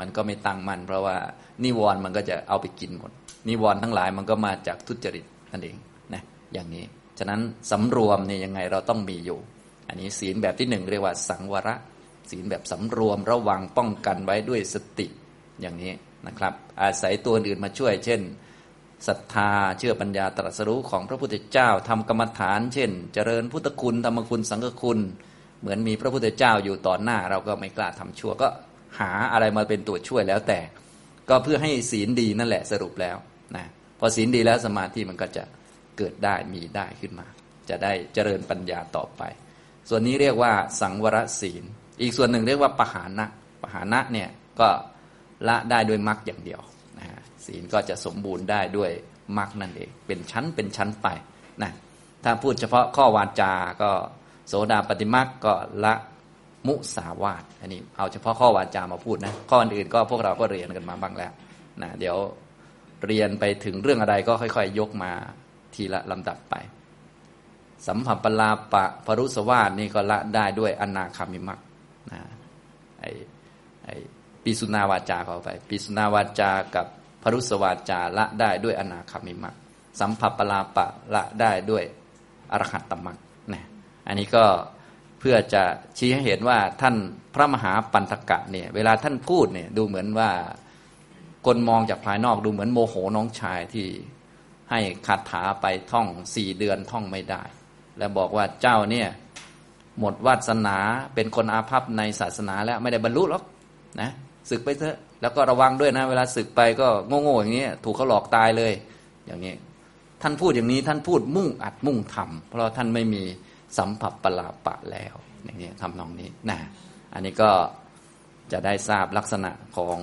มันก็ไม่ตั้งมั่นเพราะว่านิวรณ์มันก็จะเอาไปกินหมด นิวรณ์ทั้งหลายมันก็มาจากทุจริตนั่นเองนะอย่างนี้ ฉะนั้นสำรวมเนี่ยยังไงเราต้องมีอยู่ อันนี้ศีลแบบที่หนึ่งเรียกว่าสังวรศีลแบบสำรวมระวังป้องกันไว้ด้วยสติอย่างนี้นะครับ อาศัยตัวอื่นมาช่วย เช่นศรัทธาเชื่อปัญญาตรัสรู้ของพระพุทธเจ้าทำกรรมฐาน เช่น เจริญพุทธคุณธรรมคุณสังฆคุณ เหมือนมีพระพุทธเจ้าอยู่ต่อหน้า เราก็ไม่กล้าทำชั่วก็หาอะไรมาเป็นตัวช่วยแล้วแต่ ก็เพื่อให้ศีลดีนั่นแหละสรุปแล้ว นะพอศีลดีแล้วสมาธิมันก็จะเกิดได้มีได้ขึ้นมา จะได้เจริญปัญญาต่อไป ส่วนนี้เรียกว่าสังวรศีล อีกส่วนหนึ่งเรียกว่าปหานะปหานะเนี่ยก็ละได้ด้วยมรรคอย่างเดียวนะศีลก็จะสมบูรณ์ได้ด้วยมรรคนั่นเองเป็นชั้นเป็นชั้นไปนะถ้าพูดเฉพาะข้อวาจา ก็โสดาปฏิมรรคก็ละมุสาวาทอันนี้เอาเฉพาะข้อวาจามาพูดนะข้ออื่นก็พวกเราก็เรียนกันมาบ้างแล้วนะเดี๋ยว เรียนไปถึงเรื่องอะไรก็ค่อย ๆ ยกมาทีละลำดับไป สัมผัสปลาปะพรุสวาสนี่ก็ละได้ด้วยอนาคามิมักนะไอไอปิสุนาวาจาเข้าไปปิสุนาวาจากับพรุสวาจาละได้ด้วยอนาคามิมักสัมผัสปลาปะละได้ด้วยอรหัตตมักนะอันนี้ก็เพื่อจะชี้ให้เห็นว่าท่านพระมหาปันธกะเนี่ยเวลาท่านพูดเนี่ยดูเหมือนว่า คนมองจากภายนอกดูเหมือนโมโหน้องชายที่ให้คาถาไปท่องสี่เดือนท่องไม่ได้ แล้วบอกว่าเจ้าเนี่ยหมดวาสนาเป็นคนอาภัพในศาสนาแล้วไม่ได้บรรลุหรอกนะศึกไปเถอะแล้วก็ระวังด้วยนะ เวลาศึกไปก็โง่ๆอย่างนี้ถูกเขาหลอกตายเลย อย่างนี้ท่านพูดอย่างนี้ท่านพูดมุ่งอัดมุ่งทำเพราะท่านไม่มีสัมผัสปลาปะแล้ว อย่างนี้ทำนองนี้นะอันนี้ก็จะได้ทราบลักษณะของ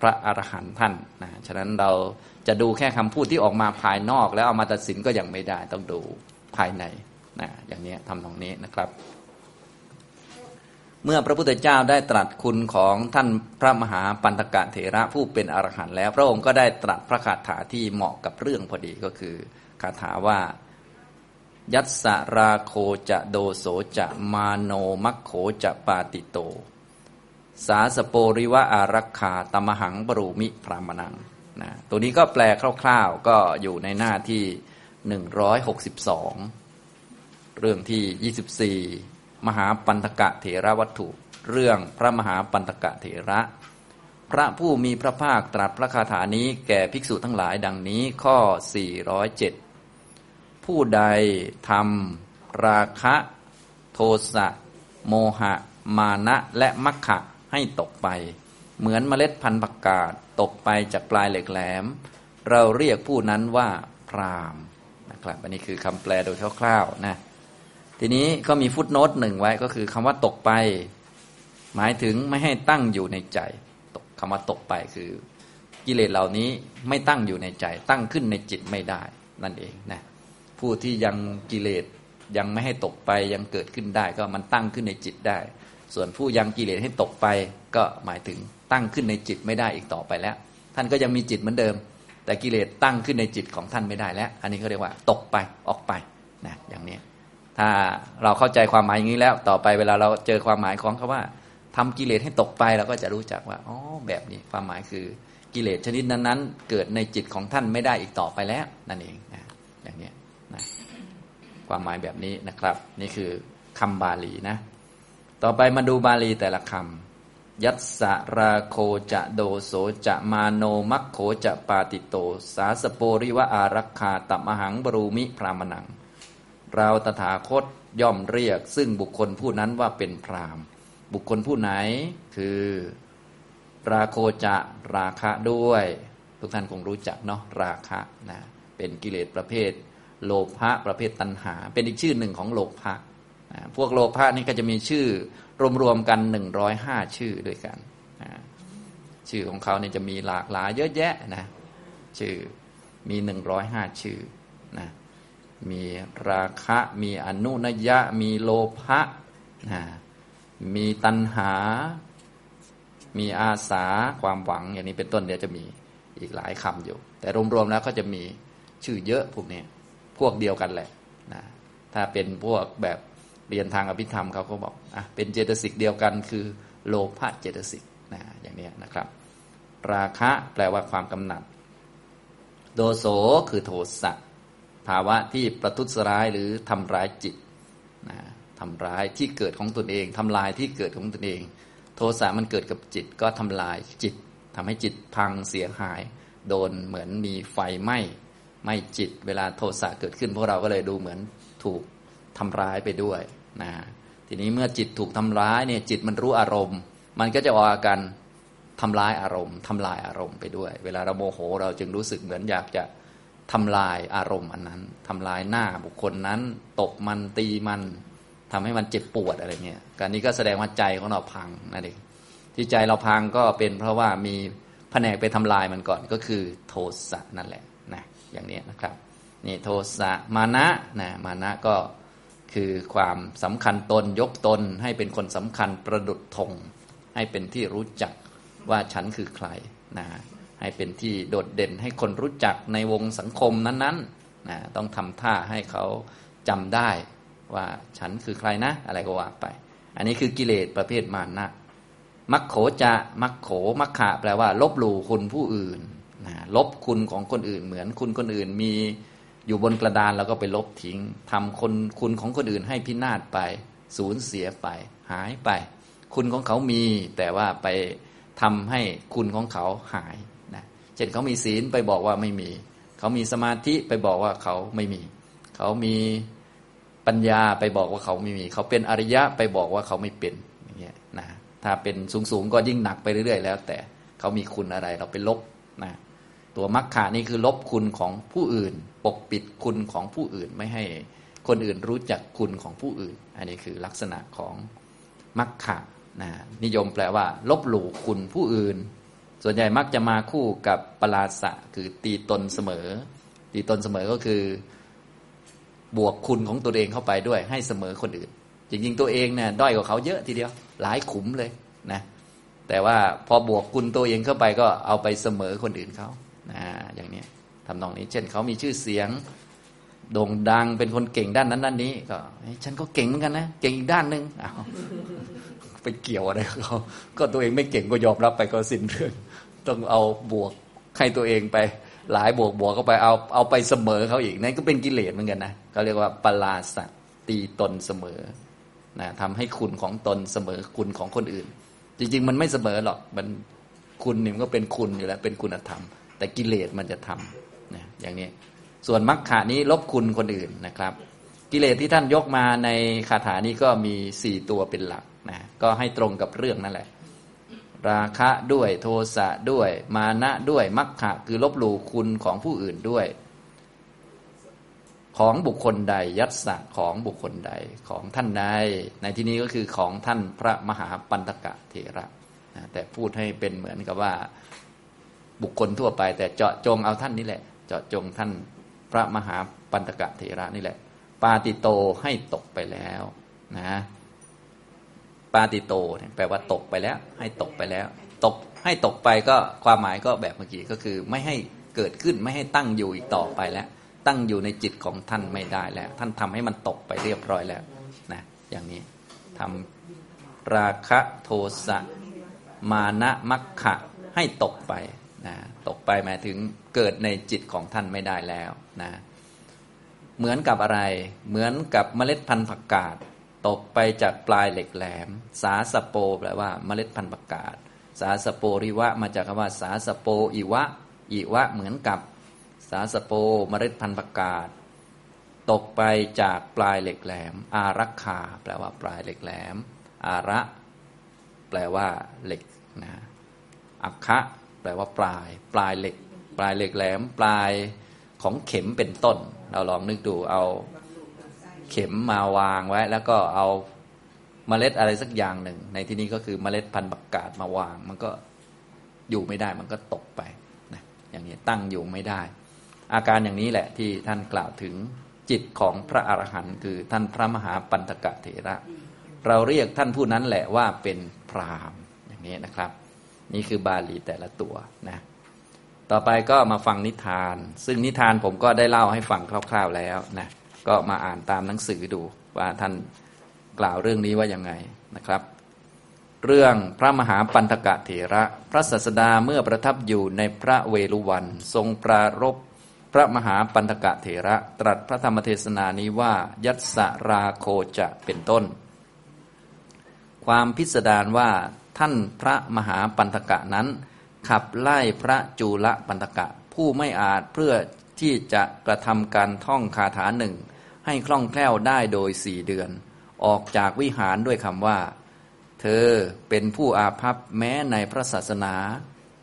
พระอรหันต์ท่านนะฉะนั้นเราจะดูแค่คำพูดที่ออกมาภายนอก แล้วเอามาตัดสินก็ยังไม่ได้ต้องดูภายในนะอย่างนี้ทำตรงนี้นะครับ เมื่อพระพุทธเจ้าได้ตรัสคุณของท่านพระมหาปันตกะเถระผู้เป็นอรหันต์แล้วพระองค์ก็ได้ตรัสพระคาถาที่เหมาะกับเรื่องพอดีก็คือคาถาว่ายัตสราโคจะโดโสจะมาโนมัคโขจะปาติโต สาสโปริวะอารักขาตมหังบรูมิพรามนังนะตัวนี้ก็แปลคร่าว ๆ ก็อยู่ในหน้าที่ 162 เรื่องที่ 24 มหาปันตกะเถระวัตถุ เรื่องพระมหาปันตกะเถระ พระผู้มีพระภาคตรัสพระคาถานี้แก่ภิกษุทั้งหลายดังนี้ข้อ 407 ผู้ใดทำราคะ โทสะ โมหะ มานะและมัคคะ ให้ตกไป เหมือนเมล็ดพันธุ์ผักกาดตกไปจากปลายเหล็กแหลม เราเรียกผู้นั้นว่าพรามนะครับอันนี้คือคำแปลโดยคร่าวๆนะทีนี้ก็มีฟุตโนตหนึ่งไว้ก็คือคำว่าตกไป หมายถึงไม่ให้ตั้งอยู่ในใจตกคำว่าตกไปคือ กิเลสเหล่านี้ไม่ตั้งอยู่ในใจ ตั้งขึ้นในจิตไม่ได้ นั่นเองนะผู้ที่ยังกิเลสยังไม่ให้ตกไปยังเกิดขึ้นได้ ก็มันตั้งขึ้นในจิตได้ ส่วนผู้ยังกิเลสให้ตกไป ก็หมายถึงตั้งขึ้นในจิตไม่ได้อีกต่อไปแล้ว ท่านก็ยังมีจิตเหมือนเดิม แต่กิเลสตั้งขึ้นในจิตของท่านไม่ได้แล้ว อันนี้เขาเรียกว่าตกไปออกไปนะอย่างนี้ ถ้าเราเข้าใจความหมายอย่างนี้แล้วต่อไปเวลาเราเจอความหมายของคาว่าทำกิเลสให้ตกไปเราก็จะรู้จักว่าอ๋อแบบนี้ความหมายคือกิเลสชนิดนั้นๆ เกิดในจิตของท่านไม่ได้อีกต่อไปแล้วนั่นเองนะอย่างนี้นะความหมายแบบนี้นะครับ นี่คือคำบาลีนะ ต่อไปมาดูบาลีแต่ละคำยัตสราโคจะโดโสจะมาโนมัคโขจะปาติโต สาสโปริวะอารักขาตัมหังบรูมิพรามนัง เราตถาคตย่อมเรียก ซึ่งบุคคลผู้นั้นว่าเป็นพรามบุคคลผู้ไหนคือ ราโคจะราคะด้วย ทุกท่านคงรู้จักเนาะราคะนะเป็นกิเลสประเภท โลภะประเภทตัณหา เป็นอีกชื่อหนึ่งของโลภะ พวกโลภะนี่ก็จะมีชื่อรวมๆกันหนึ่งร้อยห้าชื่อด้วยกัน ชื่อของเขาเนี่ยจะมีหลากหลายเยอะแยะนะ ชื่อมีหนึ่งร้อยห้าชื่อนะ มีราคะ มีอนุนยะ มีโลภะนะมีตัณหา มีอาสา ความหวัง อย่างนี้เป็นต้นเดี๋ยวจะมีอีกหลายคำอยู่ แต่รวมๆแล้วก็จะมีชื่อเยอะพวกนี้ พวกเดียวกันแหละนะถ้าเป็นพวกแบบ เรียนทางอภิธรรมเขาก็บอกอะเป็นเจตสิกเดียวกันคือโลภะเจตสิกนะอย่างนี้นะครับ ราคะแปลว่าความกำหนัด โดโสคือโทสะภาวะที่ประทุษร้ายหรือทำร้ายจิตนะทำร้ายที่เกิดของตนเองทำลายที่เกิดของตนเอง โทสะมันเกิดกับจิตก็ทำลายจิตทำให้จิตพังเสียหาย โดนเหมือนมีไฟไหม้ไหม้จิต เวลาโทสะเกิดขึ้นพวกเราก็เลยดูเหมือนถูกทำร้ายไปด้วย นะทีนี้เมื่อจิตถูกทำร้ายเนี่ยจิตมันรู้อารมณ์ มันก็จะออกอาการทำลายอารมณ์ทำลายอารมณ์ไปด้วย เวลาเราโมโหเราจึงรู้สึกเหมือนอยากจะทำลายอารมณ์อันนั้นทำลายหน้าบุคคลนั้น ตกมันตีมันทำให้มันเจ็บปวดอะไรเงี้ยการนี้ก็แสดงว่าใจของเราพังนั่นเองที่ใจเราพังก็เป็นเพราะว่ามีแผนกไปทำลายมันก่อนก็คือโทสะนั่นแหละนะอย่างนี้นะครับนี่โทสะมานะนะมานะก็ คือความสำคัญตนยกตนให้เป็นคนสำคัญประดุดธงให้เป็นที่รู้จักว่าฉันคือใครนะให้เป็นที่โดดเด่นให้คนรู้จักในวงสังคมนั้นๆนะต้องทำท่าให้เขาจำได้ว่าฉันคือใครนะ อะไรก็ว่าไป อันนี้คือกิเลสประเภทมานะมักโขจะมักโขมักขะแปลว่า ลบหลู่คุณผู้อื่นนะลบคุณของคนอื่นเหมือนคุณคนอื่นมี อยู่บนกระดานแล้วก็ไปลบทิ้งทำคนคุณของคนอื่นให้พินาศไป สูญเสียไป หายไป คุณของเขามี แต่ว่าไปทำให้คุณของเขาหายนะเช่นเขามีศีลไปบอกว่าไม่มี เขามีสมาธิไปบอกว่าเขาไม่มี เขามีปัญญาไปบอกว่าเขาไม่มี เขาเป็นอริยะไปบอกว่าเขาไม่เป็นอย่างเงี้ยนะถ้าเป็นสูงๆก็ยิ่งหนักไปเรื่อยๆ แล้ว แต่เขามีคุณอะไรเราไปลบ ตัวมัคคะนี่คือลบคุณของผู้อื่น ปกปิดคุณของผู้อื่น ไม่ให้คนอื่นรู้จักคุณของผู้อื่น อันนี้คือลักษณะของมัคคะนะนิยมแปลว่า ลบหลู่คุณผู้อื่น ส่วนใหญ่มักจะมาคู่กับปราศะคือตีตนเสมอ ตีตนเสมอก็คือบวกคุณของตัวเองเข้าไปด้วย ให้เสมอคนอื่น จริงๆตัวเองเนี่ยด้อยกว่าเขาเยอะทีเดียว หลายขุมเลยนะ แต่ว่าพอบวกคุณตัวเองเข้าไปก็เอาไปเสมอคนอื่นเขา นะอย่างนี้ทำนองนี้ เช่นเขามีชื่อเสียงโด่งดังเป็นคนเก่งด้านนั้นด้านนี้ ก็ฉันก็เก่งเหมือนกันนะเก่งอีกด้านหนึ่งเอาไปเกี่ยวอะไรเขาก็ตัวเองไม่เก่งก็ยอมรับไปก็สิ้นเรื่องต้องเอาบวกให้ตัวเองไป หลายบวกบวกเข้าไปเอาเอาไปเสมอเขาอีกนั่นก็เป็นกิเลสเหมือนกันนะเขาเรียกว่าปลาสัตตีตนเสมอนะทำให้คุณของตนเสมอคุณของคนอื่น จริง ๆ มันไม่เสมอหรอกมันคุณนี่มันก็เป็นคุณอยู่แล้วเป็นคุณธรรม แต่กิเลสมันจะทำนะอย่างนี้ ส่วนมรรคานี้ลบคุณคนอื่นนะครับ กิเลสที่ท่านยกมาในคาถานี้ก็มีสี่ตัวเป็นหลักนะก็ให้ตรงกับเรื่องนั่นแหละ ราคะด้วยโทสะด้วย มานะด้วยมัคคะคือลบหลู่คุณของผู้อื่นด้วย ของบุคคลใดยัตสะของบุคคลใดของท่านใดในที่นี้ก็คือของท่านพระมหาปันตกะเถระนะแต่พูดให้เป็นเหมือนกับว่า บุคคลทั่วไป แต่เจาะจงเอาท่านนี่แหละ เจาะจงท่านพระมหาปันตกะเถระนี่แหละ ปาติโตให้ตกไปแล้วนะปาติโตแปลว่าตกไปแล้ว ให้ตกไปแล้ว ตกให้ตกไปก็ความหมายก็แบบเมื่อกี้ก็คือ ไม่ให้เกิดขึ้นไม่ให้ตั้งอยู่อีกต่อไปแล้ว ตั้งอยู่ในจิตของท่านไม่ได้แล้ว ท่านทำให้มันตกไปเรียบร้อยแล้วนะอย่างนี้ทำราคะโทสะมานะมัคคะให้ตกไป นะตกไปหมายถึงเกิดในจิตของท่านไม่ได้แล้วนะเหมือนกับอะไร เหมือนกับเมล็ดพันธุ์ผักกาดตกไปจากปลายเหล็กแหลม สาสโปแปลว่าเมล็ดพันธุ์ประกาศสาสโปริวะมาจากคำว่าสาสโปอิวะอิวะเหมือนกับสาสโปเมล็ดพันธุ์ประกาศตกไปจากปลายเหล็กแหลม อารักขาแปลว่าปลายเหล็กแหลม อาระ แปลว่าเหล็กนะอักคะ แปลว่าปลาย ปลายเหล็ก ปลายเหล็กแหลม ปลายของเข็มเป็นต้น เราลองนึกดูเอาเข็มมาวางไว้ แล้วก็เอาเมล็ดอะไรสักอย่างหนึ่ง ในที่นี้ก็คือเมล็ดพันธุ์ประกาศมาวาง มันก็อยู่ไม่ได้มันก็ตกไปนะอย่างนี้ตั้งอยู่ไม่ได้ อาการอย่างนี้แหละที่ท่านกล่าวถึงจิตของพระอรหันต์คือท่านพระมหาปันตกะเถระ เราเรียกท่านผู้นั้นแหละว่าเป็นพรามอย่างนี้นะครับ นี่คือบาลีแต่ละตัวนะต่อไปก็มาฟังนิทาน ซึ่งนิทานผมก็ได้เล่าให้ฟังคร่าว ๆแล้วนะก็มาอ่านตามหนังสือดูว่าท่านกล่าวเรื่องนี้ว่ายังไงนะครับ เรื่องพระมหาปันธกะเถระ พระศาสดาเมื่อประทับอยู่ในพระเวลุวัน ทรงปรารบพระมหาปันธกะเถระตรัสพระธรรมเทศนานี้ว่ายัสราโคจะเป็นต้น ความพิสดารว่า ท่านพระมหาปันธกะนั้น ขับไล่พระจูลปันธกะ ผู้ไม่อาจเพื่อที่จะกระทำการท่องคาถาหนึ่ง ให้คล่องแคล่วได้โดยสี่เดือน ออกจากวิหารด้วยคำว่า เธอเป็นผู้อาภัพแม้ในพระศาสนา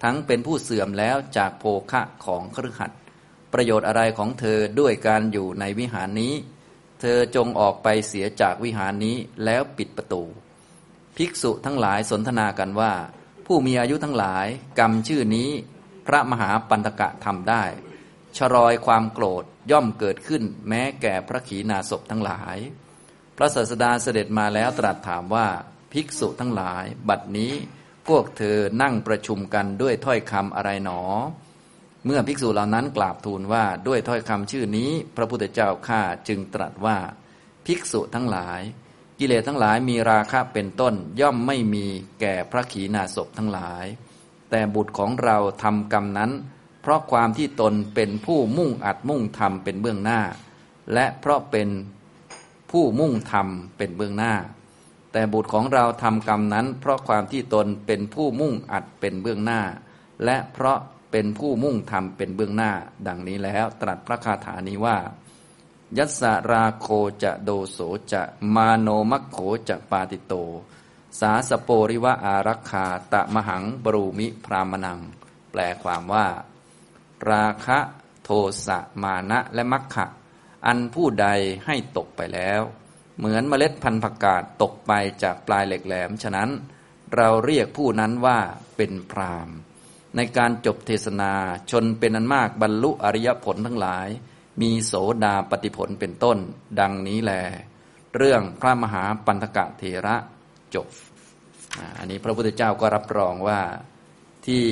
ทั้งเป็นผู้เสื่อมแล้วจากโภคะของครหัดประโยชน์อะไรของเธอด้วยการอยู่ในวิหารนี้ เธอจงออกไปเสียจากวิหารนี้แล้วปิดประตู ภิกษุทั้งหลายสนทนากันว่า ผู้มีอายุทั้งหลาย กรรมชื่อนี้ พระมหาปันตกะทำได้ ชรอยความโกรธย่อมเกิดขึ้น แม้แก่พระขีณาสพทั้งหลาย พระศาสดาเสด็จมาแล้วตรัสถามว่าภิกษุทั้งหลาย บัดนี้พวกเธอนั่งประชุมกันด้วยถ้อยคำอะไรหนอ เมื่อภิกษุเหล่านั้นกราบทูลว่าด้วยถ้อยคำชื่อนี้ พระพุทธเจ้าข้าจึงตรัสว่า ภิกษุทั้งหลาย กิเลสทั้งหลายมีราคะเป็นต้นย่อมไม่มีแก่พระขีณาสพทั้งหลาย แต่บุตรของเราทำกรรมนั้น เพราะความที่ตนเป็นผู้มุ่งอัดมุ่งทำเป็นเบื้องหน้า และเพราะเป็นผู้มุ่งทำเป็นเบื้องหน้า แต่บุตรของเราทำกรรมนั้น เพราะความที่ตนเป็นผู้มุ่งอัดเป็นเบื้องหน้า และเพราะเป็นผู้มุ่งทำเป็นเบื้องหน้า ดังนี้แล้วตรัสพระคาถานี้ว่า ยัสราโคจะโดโสจะมาโนมัคโขจะปาติโต สาสโปริวะอารักขาตะมหังบรูมิพรามนัง แปลความว่า ราคะโทสะมานะและมัคคะอันผู้ใดให้ตกไปแล้ว เหมือนเมล็ดพันธุ์ผักกาดตกไปจากปลายเหล็กแหลม ฉะนั้น เราเรียกผู้นั้นว่าเป็นพรามในการจบเทศนาชนเป็นอันมากบรรลุอริยผลทั้งหลาย มีโสดาปฏิผลเป็นต้น ดังนี้แล เรื่องพระมหาปันธกะเทระจบอันนี้พระพุทธเจ้าก็รับรองว่าที่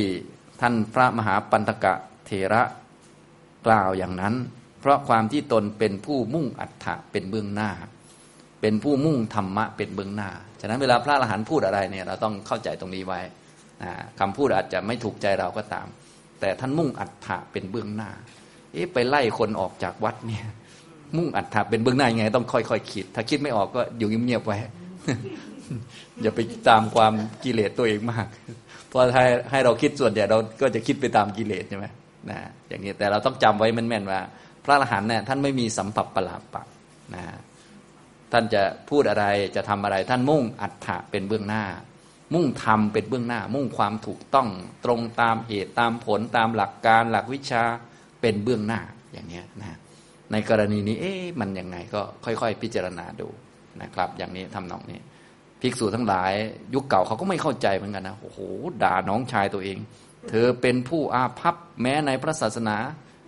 ท่านพระมหาปันธกะเทระกล่าวอย่างนั้น เพราะความที่ตนเป็นผู้มุ่งอัฏฐะเป็นเบื้องหน้า เป็นผู้มุ่งธรรมะเป็นเบื้องหน้า ฉะนั้นเวลาพระอรหันต์พูดอะไรเนี่ยเราต้องเข้าใจตรงนี้ไว้คำพูดอาจจะไม่ถูกใจเราก็ตาม แต่ท่านมุ่งอัฏฐะเป็นเบื้องหน้า เอ๊ะไปไล่คนออกจากวัดเนี่ย มุ่งอัฏฐะเป็นเบื้องหน้ายังไง ต้องค่อยๆคคิด ถ้าคิดไม่ออกก็อยู่เงียบๆไว้ อย่าไปตามความกิเลสตัวเองมาก เพราะให้ให้เราคิดส่วนใหญ่เราก็จะคิดไปตามกิเลสใช่ไหมนะอย่างนี้แต่เราต้องจำไว้แม่นๆว่า พระอรหันต์เนี่ยท่านไม่มีสัมผัสประหลาดปะนะท่านจะพูดอะไรจะทำอะไร ท่านมุ่งอัฏฐะเป็นเบื้องหน้า มุ่งทำเป็นเบื้องหน้า มุ่งความถูกต้องตรงตามเหตุตามผลตามหลักการหลักวิชา เป็นเบื้องหน้าอย่างนี้นะในกรณีนี้เอ๊ะมันยังไงก็ค่อย ๆ พิจารณาดูนะครับ อย่างนี้ทำนองนี้ภิกษุทั้งหลาย ยุคเก่าเขาก็ไม่เข้าใจเหมือนกันนะโอ้โหด่าน้องชายตัวเอง เธอเป็นผู้อาภัพแม้ในพระศาสนา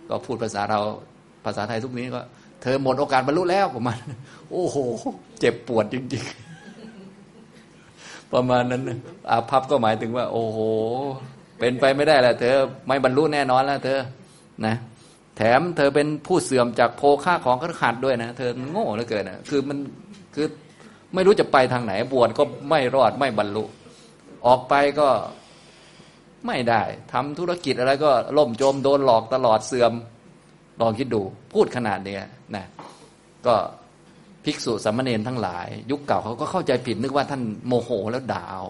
ก็พูดภาษาเราภาษาไทยทุกนี้ก็ เธอหมดโอกาสบรรลุแล้วประมาณโอ้โห เจ็บปวดจริงๆ ประมาณนั้นอาภัพก็หมายถึงว่า โอ้โห เป็นไปไม่ได้แหละเธอไม่บรรลุแน่นอนแล้วเธอ นะแถมเธอเป็นผู้เสื่อมจากโภค่าของขัขัดด้วยนะ เธอโง่เหลือเกินนะคือมันคือไม่รู้จะไปทางไหนบวชก็ไม่รอดไม่บรรลุ ออกไปก็ไม่ได้ทำธุรกิจอะไรก็ล่มจมโดนหลอกตลอดเสื่อมลองคิดดู พูดขนาดเนี้ยนะก็ภิกษุสามเณรทั้งหลาย ยุคเก่าเขาก็เข้าใจผิดนึกว่าท่านโมโหแล้วด่าว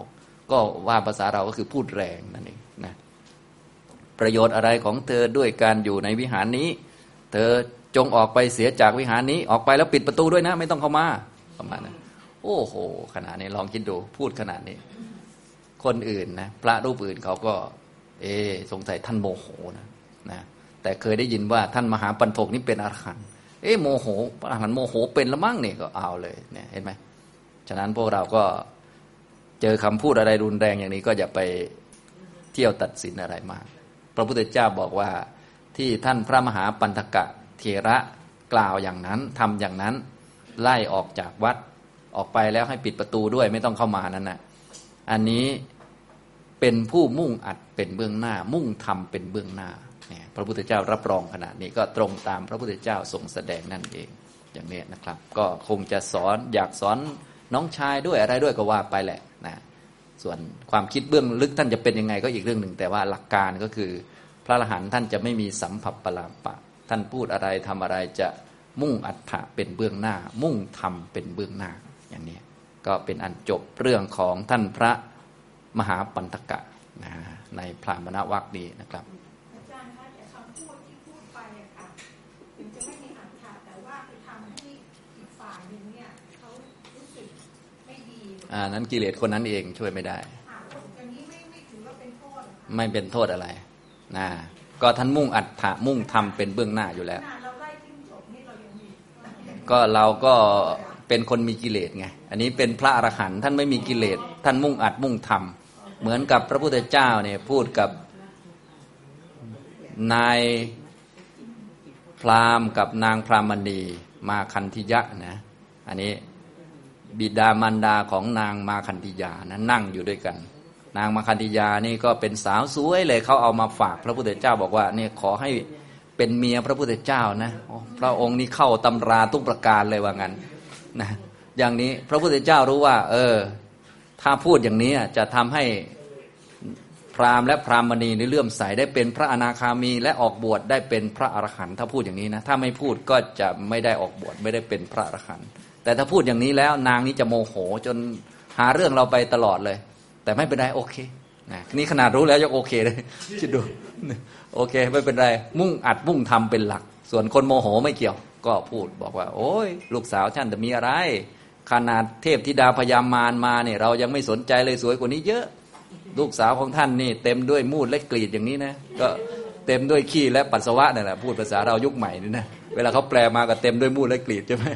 ก็ว่าภาษาเราก็คือพูดแรงนั่นเองนะ ประโยชน์อะไรของเธอด้วยการอยู่ในวิหารนี้ เธอจงออกไปเสียจากวิหารนี้ออกไปแล้วปิดประตูด้วยนะ ไม่ต้องเข้ามาประมาณนั้นโอ้โห ขนาดนี้ลองคิดดูพูดขนาดนี้ คนอื่นนะพระรูปอื่นเขาก็ เอ สงสัยท่านโมโหนะนะแต่เคยได้ยินว่าท่านมหาปันถกนี่เป็นอรหันต์เอ๊โมโหอรหันต์โมโหเป็นละมั่งเนี่ยก็เอาเลยเนี่ยเห็นไหมฉะนั้นพวกเราก็เจอคำพูดอะไรรุนแรงอย่างนี้ก็อย่าไปเที่ยวตัดสินอะไรมาก พระพุทธเจ้าบอกว่าที่ท่านพระมหาปันถกเถระกล่าวอย่างนั้นทำอย่างนั้น ไล่ออกจากวัดออกไปแล้วให้ปิดประตูด้วยไม่ต้องเข้ามานั่นนะอันนี้เป็นผู้มุ่งอัดเป็นเบื้องหน้า มุ่งทำเป็นเบื้องหน้าพระพุทธเจ้ารับรองขนาดนี้ก็ตรงตามพระพุทธเจ้าทรงแสดงนั่นเองอย่างนี้นะครับ ก็คงจะสอนอยากสอนน้องชายด้วยอะไรด้วยก็ว่าไปแหละ ส่วนความคิดเบื้องลึกท่านจะเป็นยังไงก็อีกเรื่องหนึ่ง แต่ว่าหลักการก็คือ พระอรหันต์ท่านจะไม่มีสัมผัสปรามปะ ท่านพูดอะไรทำอะไรจะมุ่งอัฏฐะเป็นเบื้องหน้า มุ่งทำเป็นเบื้องหน้าอย่างนี้ก็เป็นอันจบเรื่องของท่านพระมหาปันตกะนะในพรามณวัคดีนะครับ อ่านั้นกิเลสคนนั้นเองช่วยไม่ได้ไม่เป็นโทษอะไรนะก็ท่านมุ่งอัตถะมุ่งทำเป็นเบื้องหน้าอยู่แล้ว ก็เราก็เป็นคนมีกิเลสไง อันนี้เป็นพระอรหันต์ท่านไม่มีกิเลส ท่านมุ่งอัดมุ่งทำเหมือนกับพระพุทธเจ้าเนี่ยพูดกับนายพราหมณ์กับนางพรามณีมาคันธิยะนะ อันนี้ บิดามารดาของนางมาคันธิยานะนั่งอยู่ด้วยกัน นางมาคันธิยานี่ก็เป็นสาวสวยเลยเขาเอามาฝากพระพุทธเจ้าบอกว่าเนี่ยขอให้เป็นเมียพระพุทธเจ้านะพระองค์นี้เข้าตำราทุกประการเลยว่างั้นนะอย่างนี้พระพุทธเจ้ารู้ว่า เออ ถ้าพูดอย่างนี้จะทำให้ พราหมณ์และพราหมณีในเลื่อมใสได้เป็นพระอนาคามีและออกบวชได้เป็นพระอรหันต์ถ้าพูดอย่างนี้นะถ้าไม่พูดก็จะไม่ได้ออกบวชไม่ได้เป็นพระอรหันต์แต่ถ้าพูดอย่างนี้แล้วนางนี้จะโมโหจนหาเรื่องเราไปตลอดเลย แต่ไม่เป็นไรโอเคนะนี่ขนาดรู้แล้วยังโอเคเลยคิดดูโอเค ไม่เป็นไร มุ่งอัดมุ่งทำเป็นหลัก ส่วนคนโมโหไม่เกี่ยว ก็พูดบอกว่า โอ้ยลูกสาวท่านจะมีอะไร ขนาดเทพธิดาพยามารมาเนี่ยเรายังไม่สนใจเลยสวยกว่านี้เยอะ ลูกสาวของท่านนี่ เต็มด้วยมูดและกรีดอย่างนี้นะก็เต็มด้วยขี้และปัสสาวะนี่แหละพูดภาษาเรายุคใหม่นี่นะเวลาเขาแปลมาก็เต็มด้วยมูดและกรีดใช่ไหม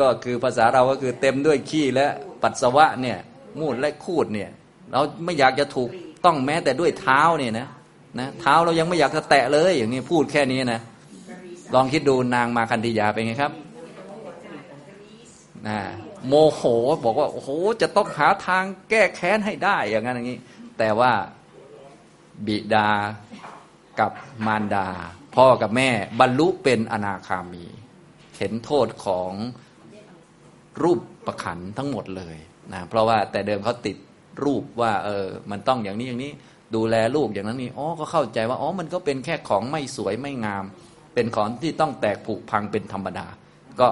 ก็คือภาษาเราก็คือเต็มด้วยขี้และปัสสาวะเนี่ยมูดและคูดเนี่ย เราไม่อยากจะถูกต้องแม้แต่ด้วยเท้าเนี่ยนะนะเท้าเรายังไม่อยากจะแตะเลย อย่างนี้พูดแค่นี้นะลองคิดดูนางมาคันธียาเป็นไงครับนะโมโหบอกว่าโอ้โหจะต้องหาทางแก้แค้นให้ได้อย่างนั้นอย่างนี้ แต่ว่าบิดากับมารดา พ่อกับแม่บรรลุเป็นอนาคามี เห็นโทษของรูปประขันทั้งหมดเลยนะเพราะว่าแต่เดิมเขาติดรูปว่า เออ มันต้องอย่างนี้อย่างนี้ ดูแลลูกอย่างนั้นนี่อ๋อก็เข้าใจว่าอ๋อมันก็เป็นแค่ของไม่สวยไม่งาม เป็นของที่ต้องแตกผุพังเป็นธรรมดา ก็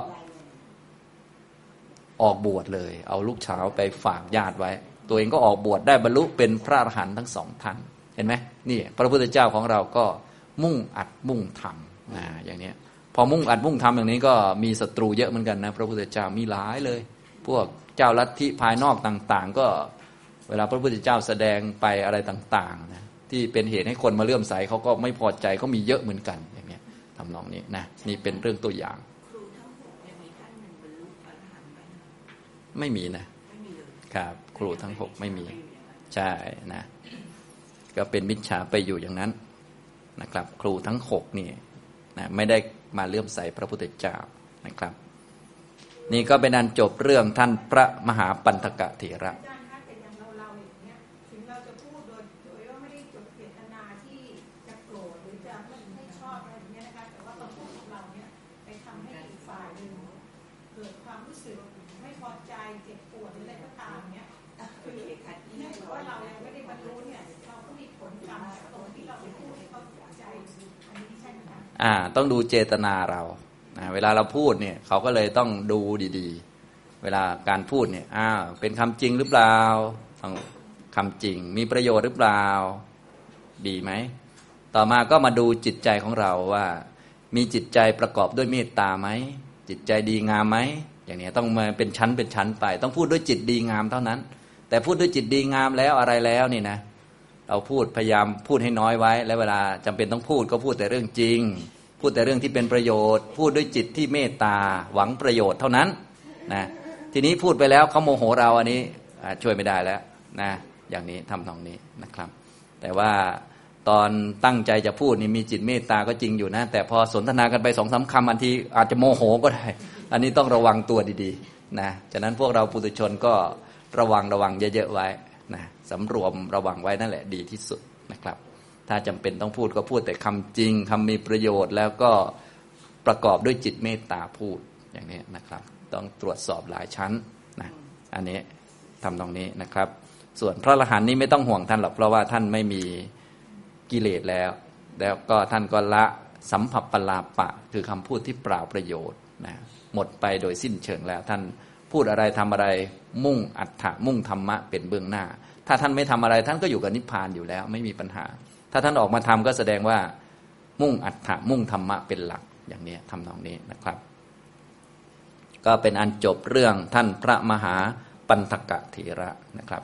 ออกบวชเลย เอาลูกเช้าไปฝากญาติไว้ ตัวเองก็ออกบวชได้บรรลุเป็นพระอรหันต์ทั้งสองท่านเห็นไหมนี่พระพุทธเจ้าของเราก็มุ่งอัดมุ่งทำนะอย่างนี้พอมุ่งอัดมุ่งทำอย่างนี้ก็มีศัตรูเยอะเหมือนกันนะพระพุทธเจ้ามีหลายเลย พวกเจ้าลัทธิภายนอกต่างๆ ก็เวลาพระพุทธเจ้าแสดงไปอะไรต่างๆนะที่เป็นเหตุให้คนมาเลื่อมใสเขาก็ไม่พอใจก็มีเยอะเหมือนกันอย่างนี้ทำนองนี้นะนี่เป็นเรื่องตัวอย่าง ไม่มีนะครับ ครูทั้งหกไม่มี ใช่นะ ก็เป็นมิจฉาไปอยู่อย่างนั้นนะครับ ครูทั้งหกนี่นะไม่ได้มาเลื่อมใสพระพุทธเจ้านะครับ นี่ก็เป็นอันจบเรื่องท่านพระมหาปันธกะเถระ อ่าต้องดูเจตนาเรานะเวลาเราพูดเนี่ยเขาก็เลยต้องดูดีๆ เวลาการพูดเนี่ยอ้าวเป็นคำจริงหรือเปล่าต้องคำจริง มีประโยชน์หรือเปล่า ดีไหม ต่อมาก็มาดูจิตใจของเราว่า มีจิตใจประกอบด้วยเมตตาไหม จิตใจดีงามไหม อย่างนี้ต้องมาเป็นชั้นเป็นชั้นไป ต้องพูดด้วยจิตดีงามเท่านั้น แต่พูดด้วยจิตดีงามแล้วอะไรแล้วนี่นะ เราพูดพยายามพูดให้น้อยไว้ และเวลาจำเป็นต้องพูดก็พูดแต่เรื่องจริง พูดแต่เรื่องที่เป็นประโยชน์ พูดด้วยจิตที่เมตตาหวังประโยชน์เท่านั้นนะทีนี้พูดไปแล้วเขาโมโหเราอันนี้ช่วยไม่ได้แล้วนะอย่างนี้ทำนองนี้นะครับ แต่ว่าตอนตั้งใจจะพูดนี่มีจิตเมตตาก็จริงอยู่นะ แต่พอสนทนากันไปสองสาคำอันทีอาจจะโมโหก็ได้ อันนี้ต้องระวังตัวดีๆนะฉะนั้นพวกเราปุถุชนก็ระวังระวังเยอะๆไว้นะสำรวมระวังไว้นั่นแหละดีที่สุดนะครับ ถ้าจำเป็นต้องพูดก็พูดแต่คำจริงคำมีประโยชน์ แล้วก็ประกอบด้วยจิตเมตตาพูดอย่างนี้นะครับ ต้องตรวจสอบหลายชั้นนะอันนี้ทำตรงนี้นะครับ ส่วนพระอรหันต์นี่ไม่ต้องห่วงท่านหรอกเพราะว่าท่านไม่มีกิเลสแล้ว แล้วก็ท่านก็ละสัมผัสปลาปะ คือคำพูดที่เปล่าประโยชน์นะหมดไปโดยสิ้นเชิงแล้ว ท่านพูดอะไรทำอะไรมุ่งอัฏฐะมุ่งธรรมะเป็นเบื้องหน้า ถ้าท่านไม่ทำอะไรท่านก็อยู่กับนิพพานอยู่แล้ว ไม่มีปัญหา ถ้าท่านออกมาทำก็แสดงว่ามุ่งอัฏฐะมุ่งธรรมะเป็นหลักอย่างนี้ทำนองนี้นะครับ ก็เป็นอันจบเรื่องท่านพระมหาปันธกะเถระนะครับ